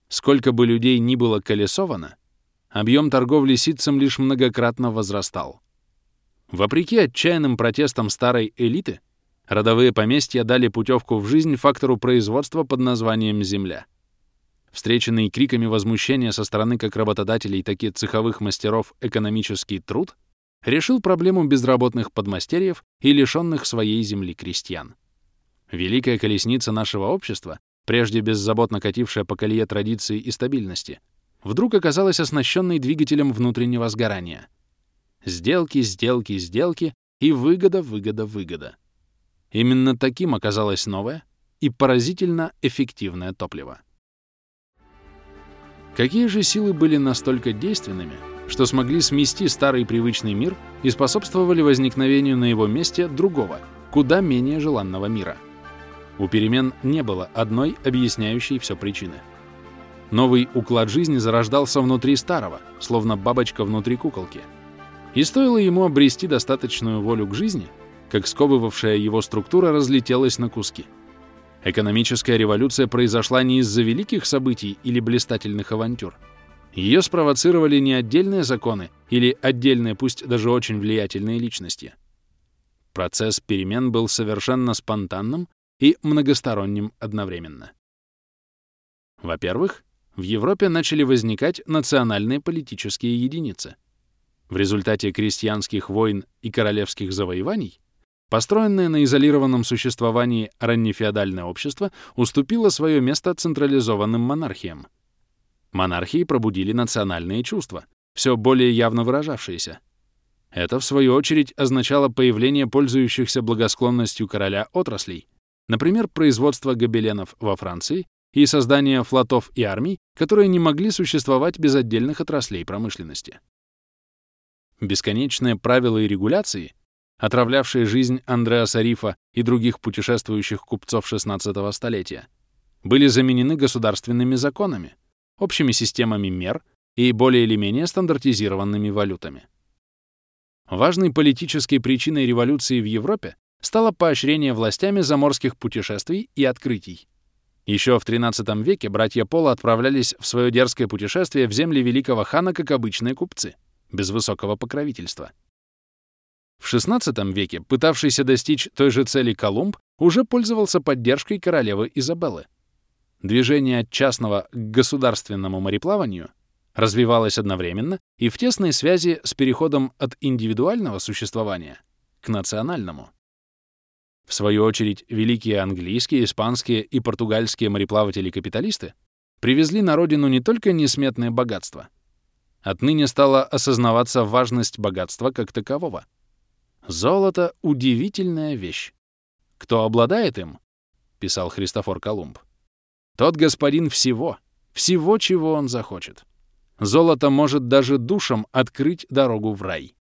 Сколько бы людей ни было колесовано, объем торговли ситцем лишь многократно возрастал. Вопреки отчаянным протестам старой элиты, родовые поместья дали путевку в жизнь фактору производства под названием «земля». Встреченный криками возмущения со стороны как работодателей, так и цеховых мастеров экономический труд решил проблему безработных подмастерьев и лишенных своей земли крестьян. Великая колесница нашего общества, прежде беззаботно катившая по колее традиции и стабильности, вдруг оказалась оснащенной двигателем внутреннего сгорания. Сделки, сделки, сделки и выгода, выгода, выгода. Именно таким оказалось новое и поразительно эффективное топливо. Какие же силы были настолько действенными, что смогли смести старый привычный мир и способствовали возникновению на его месте другого, куда менее желанного мира? У перемен не было одной объясняющей все причины. Новый уклад жизни зарождался внутри старого, словно бабочка внутри куколки. И стоило ему обрести достаточную волю к жизни, как сковывавшая его структура разлетелась на куски — Экономическая революция произошла не из-за великих событий или блистательных авантюр. Ее спровоцировали не отдельные законы или отдельные, пусть даже очень влиятельные личности. Процесс перемен был совершенно спонтанным и многосторонним одновременно. Во-первых, в Европе начали возникать национальные политические единицы. В результате крестьянских войн и королевских завоеваний Построенное на изолированном существовании раннефеодальное общество уступило свое место централизованным монархиям. Монархии пробудили национальные чувства, все более явно выражавшиеся. Это, в свою очередь, означало появление пользующихся благосклонностью короля отраслей, например, производство гобеленов во Франции и создание флотов и армий, которые не могли существовать без отдельных отраслей промышленности. Бесконечные правила и регуляции — отравлявшие жизнь Андреаса Рифа и других путешествующих купцов XVI столетия, были заменены государственными законами, общими системами мер и более или менее стандартизированными валютами. Важной политической причиной революции в Европе стало поощрение властями заморских путешествий и открытий. Еще в XIII веке братья Пола отправлялись в свое дерзкое путешествие в земли великого хана как обычные купцы, без высокого покровительства. В XVI веке пытавшийся достичь той же цели Колумб уже пользовался поддержкой королевы Изабеллы. Движение от частного к государственному мореплаванию развивалось одновременно и в тесной связи с переходом от индивидуального существования к национальному. В свою очередь, великие английские, испанские и португальские мореплаватели-капиталисты привезли на родину не только несметное богатство. Отныне стала осознаваться важность богатства как такового — Золото — удивительная вещь. Кто обладает им, — писал Христофор Колумб, — тот господин всего, всего, чего он захочет. Золото может даже душам открыть дорогу в рай.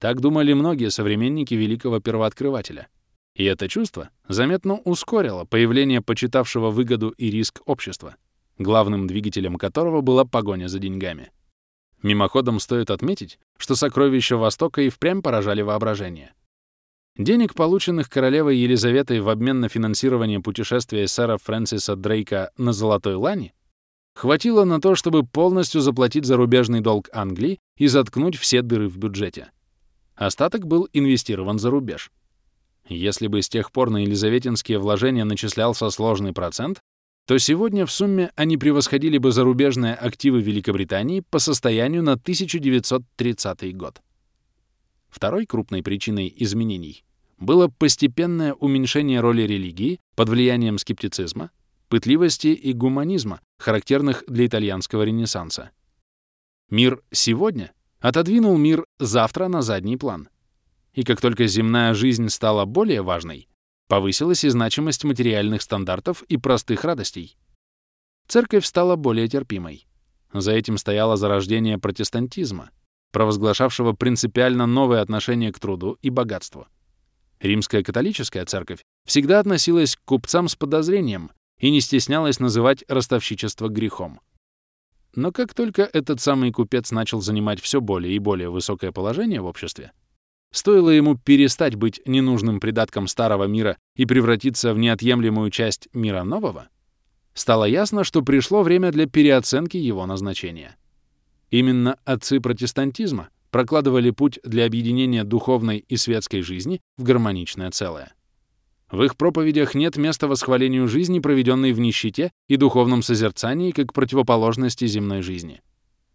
Так думали многие современники великого первооткрывателя. И это чувство заметно ускорило появление почитавшего выгоду и риск общества, главным двигателем которого была погоня за деньгами. Мимоходом стоит отметить, что сокровища Востока и впрямь поражали воображение. Денег, полученных королевой Елизаветой в обмен на финансирование путешествия сэра Фрэнсиса Дрейка на Золотой Лане, хватило на то, чтобы полностью заплатить зарубежный долг Англии и заткнуть все дыры в бюджете. Остаток был инвестирован за рубеж. Если бы с тех пор на елизаветинские вложения начислялся сложный процент, то сегодня в сумме они превосходили бы зарубежные активы Великобритании по состоянию на 1930 год. Второй крупной причиной изменений было постепенное уменьшение роли религии под влиянием скептицизма, пытливости и гуманизма, характерных для итальянского ренессанса. Мир сегодня отодвинул мир завтра на задний план. И как только земная жизнь стала более важной, Повысилась и значимость материальных стандартов и простых радостей. Церковь стала более терпимой. За этим стояло зарождение протестантизма, провозглашавшего принципиально новое отношение к труду и богатству. Римская католическая церковь всегда относилась к купцам с подозрением и не стеснялась называть ростовщичество грехом. Но как только этот самый купец начал занимать все более и более высокое положение в обществе, Стоило ему перестать быть ненужным придатком старого мира и превратиться в неотъемлемую часть мира нового, стало ясно, что пришло время для переоценки его назначения. Именно отцы протестантизма прокладывали путь для объединения духовной и светской жизни в гармоничное целое. В их проповедях нет места восхвалению жизни, проведенной в нищете и духовном созерцании как противоположности земной жизни.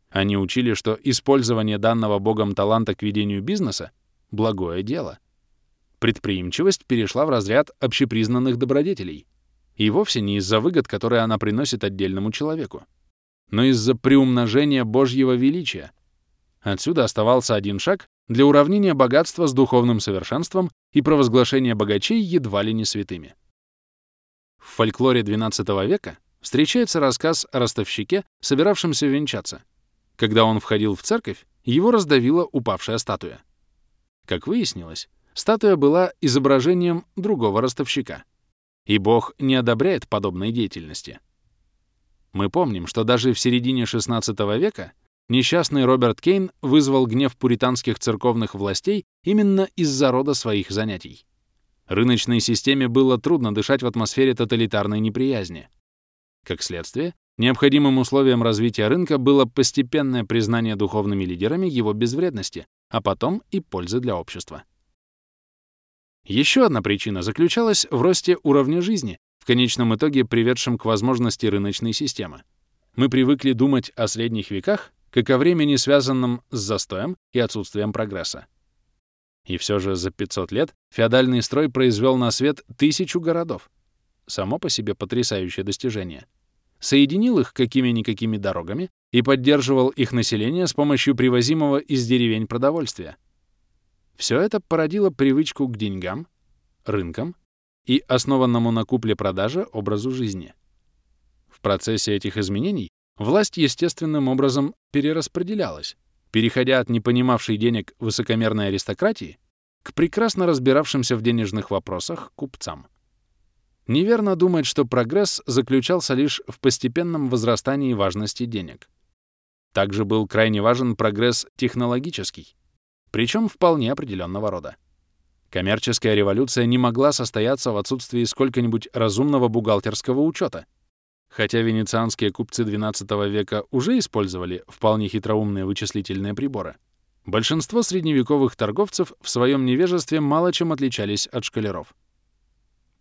Они учили, что использование данного Богом таланта к ведению бизнеса — благое дело. Предприимчивость перешла в разряд общепризнанных добродетелей. И вовсе не из-за выгод, которые она приносит отдельному человеку, но из-за приумножения Божьего величия. Отсюда оставался один шаг для уравнения богатства с духовным совершенством и провозглашения богачей едва ли не святыми. В фольклоре XII века встречается рассказ о ростовщике, собиравшемся венчаться. Когда он входил в церковь, его раздавила упавшая статуя. Как выяснилось, статуя была изображением другого ростовщика. И Бог не одобряет подобной деятельности. Мы помним, что даже в середине XVI века несчастный Роберт Кейн вызвал гнев пуританских церковных властей именно из-за рода своих занятий. Рыночной системе было трудно дышать в атмосфере тоталитарной неприязни. Как следствие, необходимым условием развития рынка было постепенное признание духовными лидерами его безвредности, а потом и пользы для общества. Еще одна причина заключалась в росте уровня жизни, в конечном итоге приведшем к возможности рыночной системы. Мы привыкли думать о средних веках как о времени, связанном с застоем и отсутствием прогресса. И все же за 500 лет феодальный строй произвел на свет тысячу городов. Само по себе потрясающее достижение. Соединил их какими-никакими дорогами и поддерживал их население с помощью привозимого из деревень продовольствия. Все это породило привычку к деньгам, рынкам и основанному на купле-продаже образу жизни. В процессе этих изменений власть естественным образом перераспределялась, переходя от непонимавшей денег высокомерной аристократии к прекрасно разбиравшимся в денежных вопросах купцам. Неверно думать, что прогресс заключался лишь в постепенном возрастании важности денег. Также был крайне важен прогресс технологический, причем вполне определенного рода. Коммерческая революция не могла состояться в отсутствии сколько-нибудь разумного бухгалтерского учета, хотя венецианские купцы XII века уже использовали вполне хитроумные вычислительные приборы. Большинство средневековых торговцев в своем невежестве мало чем отличались от шкалеров.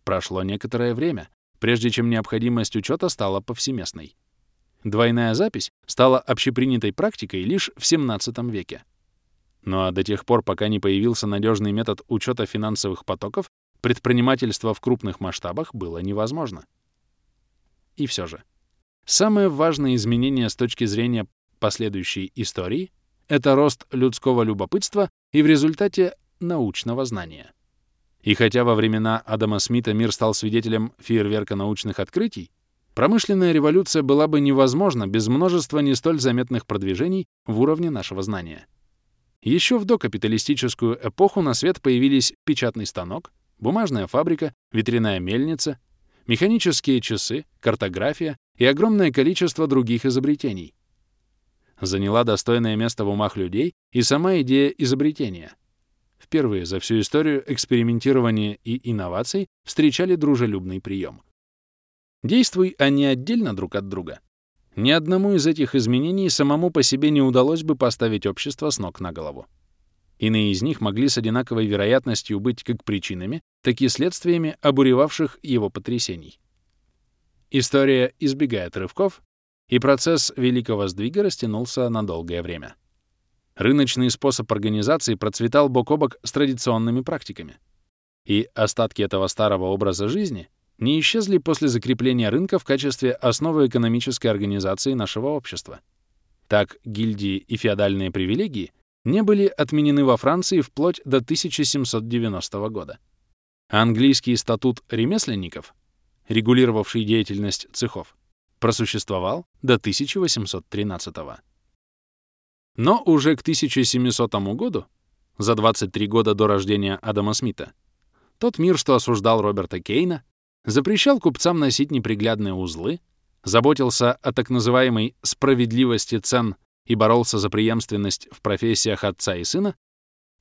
Прошло некоторое время, прежде чем необходимость учета стала повсеместной. Двойная запись стала общепринятой практикой лишь в XVII веке. Ну а до тех пор, пока не появился надежный метод учета финансовых потоков, предпринимательство в крупных масштабах было невозможно. И все же, самое важное изменение с точки зрения последующей истории — это рост людского любопытства и в результате научного знания. И хотя во времена Адама Смита мир стал свидетелем фейерверка научных открытий, промышленная революция была бы невозможна без множества не столь заметных продвижений в уровне нашего знания. Еще в докапиталистическую эпоху на свет появились печатный станок, бумажная фабрика, ветряная мельница, механические часы, картография и огромное количество других изобретений. Заняла достойное место в умах людей и сама идея изобретения. Впервые за всю историю экспериментирования и инноваций встречали дружелюбный прием. Действуй они отдельно друг от друга, ни одному из этих изменений самому по себе не удалось бы поставить общество с ног на голову. Иные из них могли с одинаковой вероятностью быть как причинами, так и следствиями обуревавших его потрясений. История избегает рывков, и процесс великого сдвига растянулся на долгое время. Рыночный способ организации процветал бок о бок с традиционными практиками. И остатки этого старого образа жизни не исчезли после закрепления рынка в качестве основы экономической организации нашего общества. Так, гильдии и феодальные привилегии не были отменены во Франции вплоть до 1790 года. Английский статут ремесленников, регулировавший деятельность цехов, просуществовал до 1813 года. Но уже к 1700 году, за 23 года до рождения Адама Смита, тот мир, что осуждал Роберта Кейна, запрещал купцам носить неприглядные узлы, заботился о так называемой справедливости цен и боролся за преемственность в профессиях отца и сына,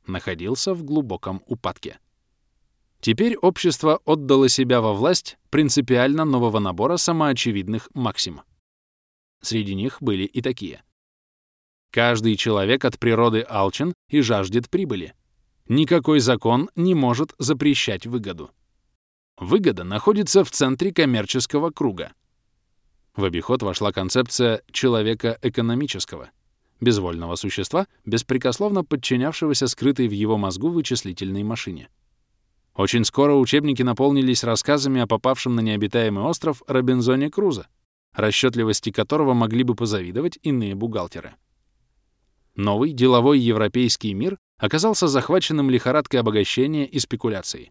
находился в глубоком упадке. Теперь общество отдало себя во власть принципиально нового набора самоочевидных максим. Среди них были и такие. Каждый человек от природы алчен и жаждет прибыли. Никакой закон не может запрещать выгоду. Выгода находится в центре коммерческого круга. В обиход вошла концепция человека экономического, безвольного существа, беспрекословно подчинявшегося скрытой в его мозгу вычислительной машине. Очень скоро учебники наполнились рассказами о попавшем на необитаемый остров Робинзоне Крузо, расчетливости которого могли бы позавидовать иные бухгалтеры. Новый деловой европейский мир оказался захваченным лихорадкой обогащения и спекуляций.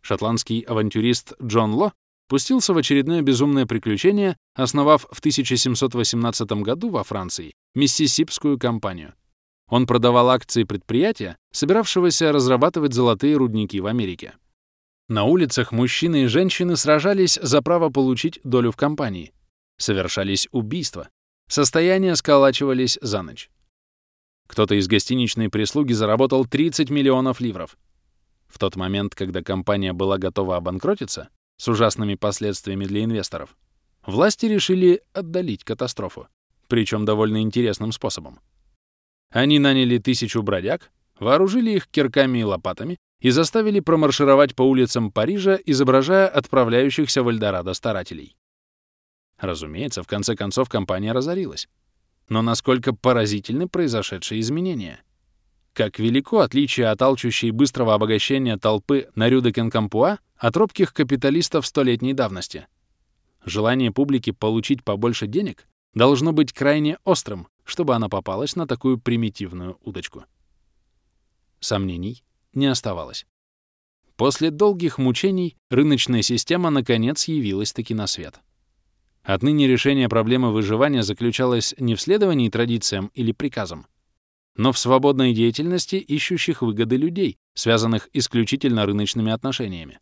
Шотландский авантюрист Джон Ло пустился в очередное безумное приключение, основав в 1718 году во Франции Миссисипскую компанию. Он продавал акции предприятия, собиравшегося разрабатывать золотые рудники в Америке. На улицах мужчины и женщины сражались за право получить долю в компании. Совершались убийства. Состояния сколачивались за ночь. Кто-то из гостиничной прислуги заработал 30 миллионов ливров. В тот момент, когда компания была готова обанкротиться, с ужасными последствиями для инвесторов, власти решили отдалить катастрофу, причем довольно интересным способом. Они наняли тысячу бродяг, вооружили их кирками и лопатами и заставили промаршировать по улицам Парижа, изображая отправляющихся в Эльдорадо старателей. Разумеется, в конце концов компания разорилась. Но насколько поразительны произошедшие изменения. Как велико отличие от алчущей быстрого обогащения толпы на Рю де Кенкампуа от робких капиталистов столетней давности. Желание публики получить побольше денег должно быть крайне острым, чтобы она попалась на такую примитивную удочку. Сомнений не оставалось. После долгих мучений рыночная система наконец явилась таки на свет. Отныне решение проблемы выживания заключалось не в следовании традициям или приказам, но в свободной деятельности ищущих выгоды людей, связанных исключительно рыночными отношениями.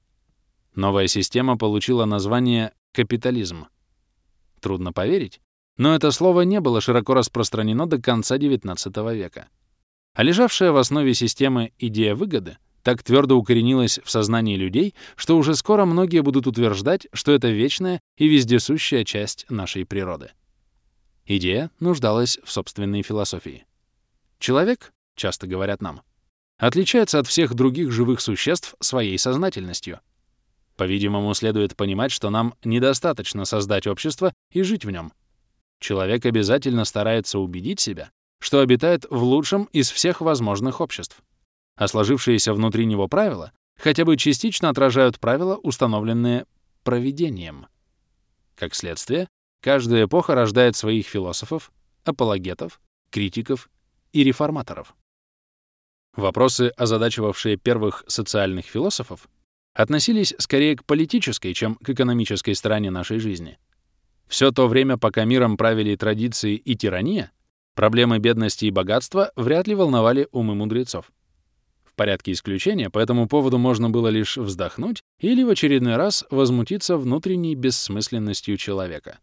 Новая система получила название «капитализм». Трудно поверить, но это слово не было широко распространено до конца XIX века. А лежавшая в основе системы идея выгоды так твердо укоренилась в сознании людей, что уже скоро многие будут утверждать, что это вечная и вездесущая часть нашей природы. Идея нуждалась в собственной философии. Человек, часто говорят нам, отличается от всех других живых существ своей сознательностью. По-видимому, следует понимать, что нам недостаточно создать общество и жить в нем. Человек обязательно старается убедить себя, что обитает в лучшем из всех возможных обществ, а сложившиеся внутри него правила хотя бы частично отражают правила, установленные проведением. Как следствие, каждая эпоха рождает своих философов, апологетов, критиков и реформаторов. Вопросы, озадачивавшие первых социальных философов, относились скорее к политической, чем к экономической стороне нашей жизни. Все то время, пока миром правили традиции и тирания, проблемы бедности и богатства вряд ли волновали умы мудрецов. В порядке исключения по этому поводу можно было лишь вздохнуть или в очередной раз возмутиться внутренней бессмысленностью человека.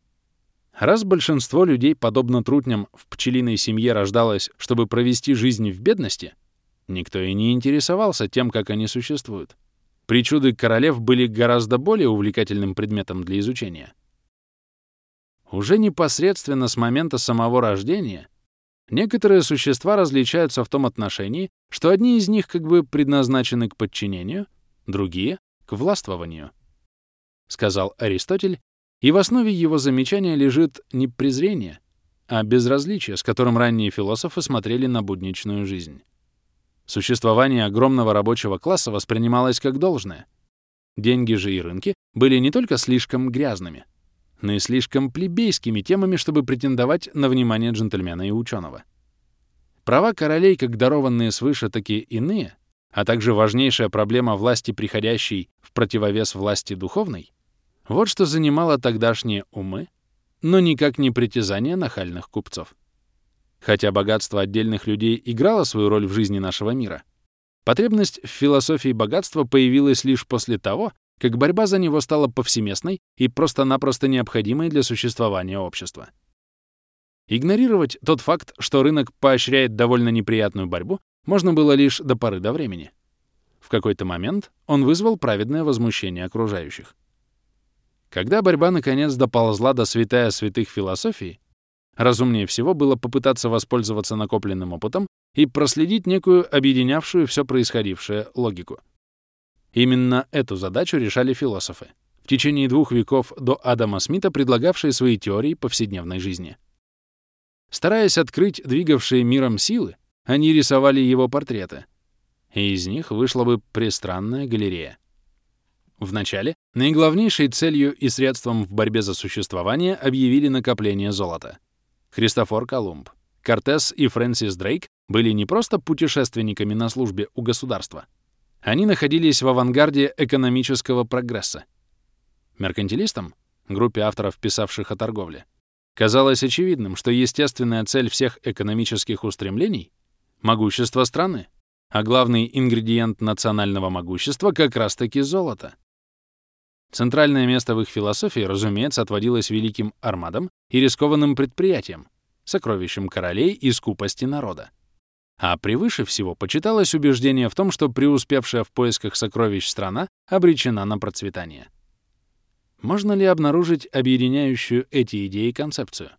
Раз большинство людей, подобно трутням, в пчелиной семье рождалось, чтобы провести жизнь в бедности, никто и не интересовался тем, как они существуют. Причуды королев были гораздо более увлекательным предметом для изучения. Уже непосредственно с момента самого рождения некоторые существа различаются в том отношении, что одни из них как бы предназначены к подчинению, другие — к властвованию. Сказал Аристотель, и в основе его замечания лежит не презрение, а безразличие, с которым ранние философы смотрели на будничную жизнь. Существование огромного рабочего класса воспринималось как должное. Деньги же и рынки были не только слишком грязными, но и слишком плебейскими темами, чтобы претендовать на внимание джентльмена и ученого. Права королей, как дарованные свыше, так и иные, а также важнейшая проблема власти приходящей в противовес власти духовной, вот что занимало тогдашние умы, но никак не притязание нахальных купцов. Хотя богатство отдельных людей играло свою роль в жизни нашего мира, потребность в философии богатства появилась лишь после того, как борьба за него стала повсеместной и просто-напросто необходимой для существования общества. Игнорировать тот факт, что рынок поощряет довольно неприятную борьбу, можно было лишь до поры до времени. В какой-то момент он вызвал праведное возмущение окружающих. Когда борьба наконец доползла до святая святых философии, разумнее всего было попытаться воспользоваться накопленным опытом и проследить некую объединявшую все происходившее логику. Именно эту задачу решали философы, в течение двух веков до Адама Смита предлагавшие свои теории повседневной жизни. Стараясь открыть двигавшие миром силы, они рисовали его портреты, и из них вышла бы пристранная галерея. Вначале наиглавнейшей целью и средством в борьбе за существование объявили накопление золота. Христофор Колумб, Кортес и Фрэнсис Дрейк были не просто путешественниками на службе у государства. Они находились в авангарде экономического прогресса. Меркантилистам, группе авторов, писавших о торговле, казалось очевидным, что естественная цель всех экономических устремлений — могущество страны, а главный ингредиент национального могущества как раз-таки золото. Центральное место в их философии, разумеется, отводилось великим армадам и рискованным предприятиям, сокровищем королей и скупости народа. А превыше всего почиталось убеждение в том, что преуспевшая в поисках сокровищ страна обречена на процветание. Можно ли обнаружить объединяющую эти идеи концепцию?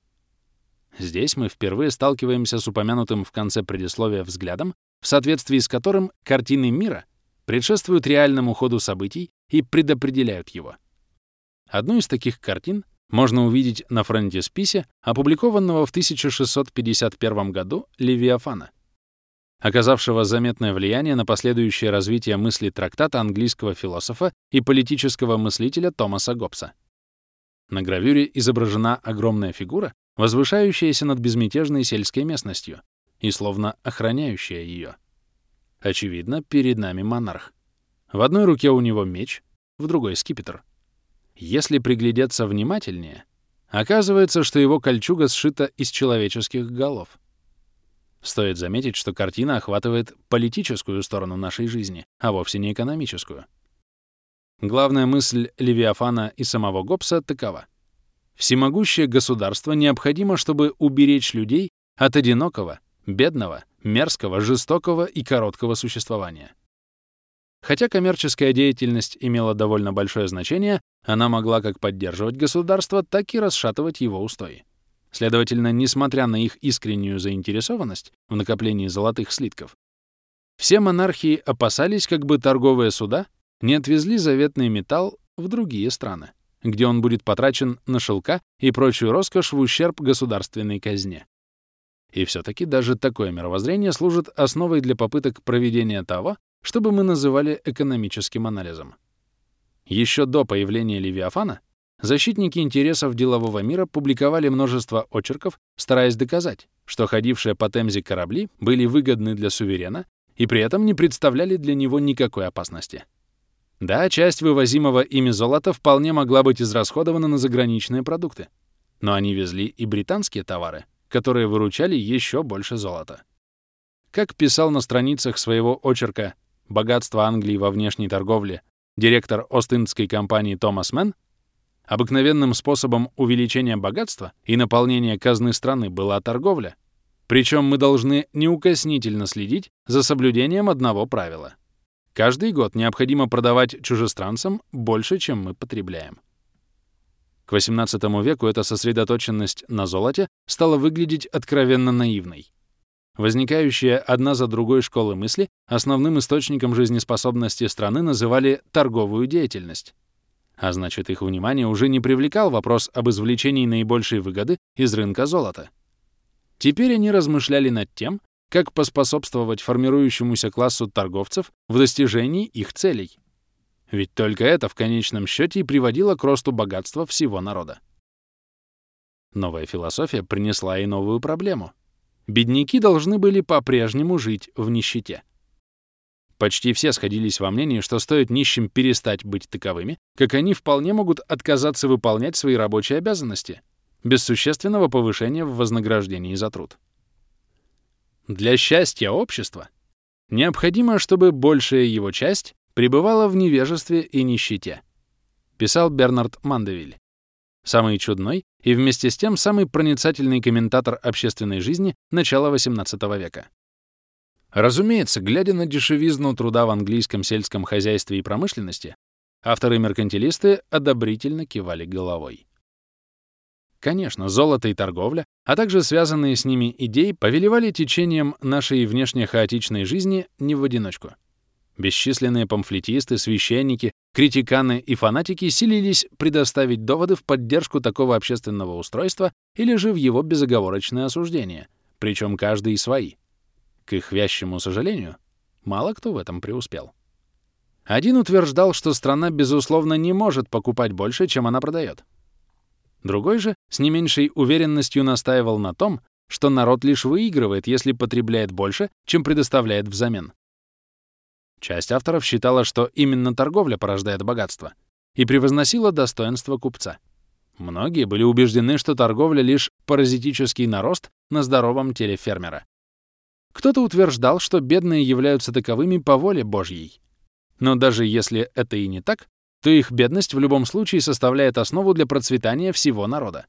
Здесь мы впервые сталкиваемся с упомянутым в конце предисловия взглядом, в соответствии с которым картины мира предшествуют реальному ходу событий и предопределяют его. Одну из таких картин можно увидеть на фронтисписе, опубликованного в 1651 году Левиафана, оказавшего заметное влияние на последующее развитие мысли трактата английского философа и политического мыслителя Томаса Гоббса. На гравюре изображена огромная фигура, возвышающаяся над безмятежной сельской местностью и словно охраняющая ее. Очевидно, перед нами монарх. В одной руке у него меч, в другой — скипетр. Если приглядеться внимательнее, оказывается, что его кольчуга сшита из человеческих голов. Стоит заметить, что картина охватывает политическую сторону нашей жизни, а вовсе не экономическую. Главная мысль Левиафана и самого Гоббса такова. Всемогущее государство необходимо, чтобы уберечь людей от одинокого, бедного, мерзкого, жестокого и короткого существования. Хотя коммерческая деятельность имела довольно большое значение, она могла как поддерживать государство, так и расшатывать его устои. Следовательно, несмотря на их искреннюю заинтересованность в накоплении золотых слитков, все монархии опасались, как бы торговые суда не отвезли заветный металл в другие страны, где он будет потрачен на шелка и прочую роскошь в ущерб государственной казне. И все-таки даже такое мировоззрение служит основой для попыток проведения того, что бы мы называли экономическим анализом. Еще до появления Левиафана защитники интересов делового мира публиковали множество очерков, стараясь доказать, что ходившие по Темзе корабли были выгодны для суверена и при этом не представляли для него никакой опасности. Да, часть вывозимого ими золота вполне могла быть израсходована на заграничные продукты, но они везли и британские товары, которые выручали еще больше золота. Как писал на страницах своего очерка «Богатство Англии во внешней торговле» директор Остинской компании Томас Мэн, обыкновенным способом увеличения богатства и наполнения казны страны была торговля. Причем мы должны неукоснительно следить за соблюдением одного правила. Каждый год необходимо продавать чужестранцам больше, чем мы потребляем. К XVIII веку эта сосредоточенность на золоте стала выглядеть откровенно наивной. Возникающие одна за другой школы мысли основным источником жизнеспособности страны называли торговую деятельность. А значит, их внимание уже не привлекал вопрос об извлечении наибольшей выгоды из рынка золота. Теперь они размышляли над тем, как поспособствовать формирующемуся классу торговцев в достижении их целей. Ведь только это в конечном счете и приводило к росту богатства всего народа. Новая философия принесла и новую проблему. Бедняки должны были по-прежнему жить в нищете. Почти все сходились во мнении, что стоит нищим перестать быть таковыми, как они вполне могут отказаться выполнять свои рабочие обязанности, без существенного повышения в вознаграждении за труд. Для счастья общества необходимо, чтобы большая его часть пребывала в невежестве и нищете, писал Бернард Мандевиль. Самый чудной и вместе с тем самый проницательный комментатор общественной жизни начала XVIII века. Разумеется, глядя на дешевизну труда в английском сельском хозяйстве и промышленности, авторы-меркантилисты одобрительно кивали головой. Конечно, золото и торговля, а также связанные с ними идеи повелевали течением нашей внешне хаотичной жизни не в одиночку. Бесчисленные памфлетисты, священники, критиканы и фанатики силились предоставить доводы в поддержку такого общественного устройства или же в его безоговорочное осуждение, причем каждый свои. К их вящему сожалению, мало кто в этом преуспел. Один утверждал, что страна, безусловно, не может покупать больше, чем она продает. Другой же с не меньшей уверенностью настаивал на том, что народ лишь выигрывает, если потребляет больше, чем предоставляет взамен. Часть авторов считала, что именно торговля порождает богатство, и превозносила достоинство купца. Многие были убеждены, что торговля — лишь паразитический нарост на здоровом теле фермера. Кто-то утверждал, что бедные являются таковыми по воле Божьей. Но даже если это и не так, то их бедность в любом случае составляет основу для процветания всего народа.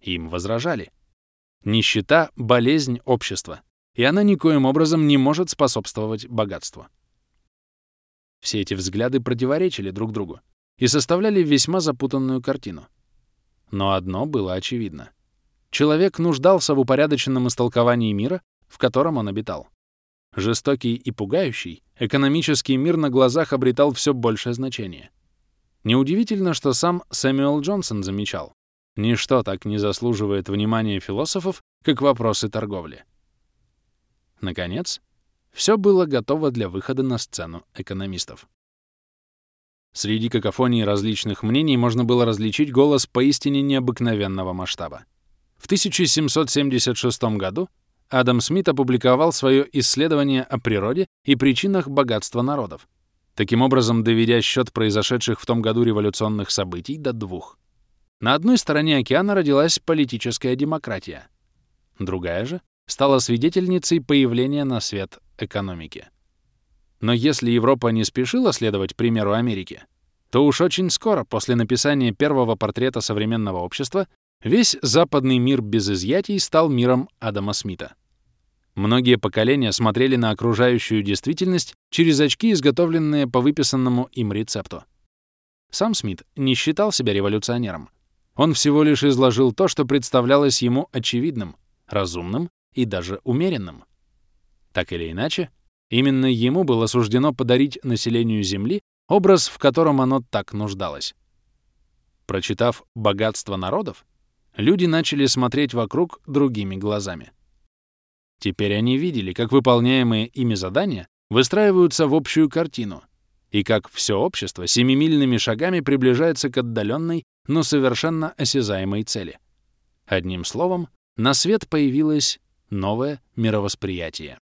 Им возражали. Нищета — болезнь общества, и она никоим образом не может способствовать богатству. Все эти взгляды противоречили друг другу и составляли весьма запутанную картину. Но одно было очевидно. Человек нуждался в упорядоченном истолковании мира, в котором он обитал. Жестокий и пугающий, экономический мир на глазах обретал все большее значение. Неудивительно, что сам Сэмюэл Джонсон замечал, ничто так не заслуживает внимания философов, как вопросы торговли. Наконец, все было готово для выхода на сцену экономистов. Среди какофонии различных мнений можно было различить голос поистине необыкновенного масштаба. В 1776 году Адам Смит опубликовал свое исследование о природе и причинах богатства народов, таким образом доведя счет произошедших в том году революционных событий до двух. На одной стороне океана родилась политическая демократия. Другая же стала свидетельницей появления на свет экономики. Но если Европа не спешила следовать примеру Америки, то уж очень скоро после написания первого портрета современного общества весь западный мир без изъятий стал миром Адама Смита. Многие поколения смотрели на окружающую действительность через очки, изготовленные по выписанному им рецепту. Сам Смит не считал себя революционером. Он всего лишь изложил то, что представлялось ему очевидным, разумным и даже умеренным. Так или иначе, именно ему было суждено подарить населению Земли образ, в котором оно так нуждалось. Прочитав «Богатство народов», люди начали смотреть вокруг другими глазами. Теперь они видели, как выполняемые ими задания выстраиваются в общую картину, и как все общество семимильными шагами приближается к отдаленной, но совершенно осязаемой цели. Одним словом, на свет появилось новое мировосприятие.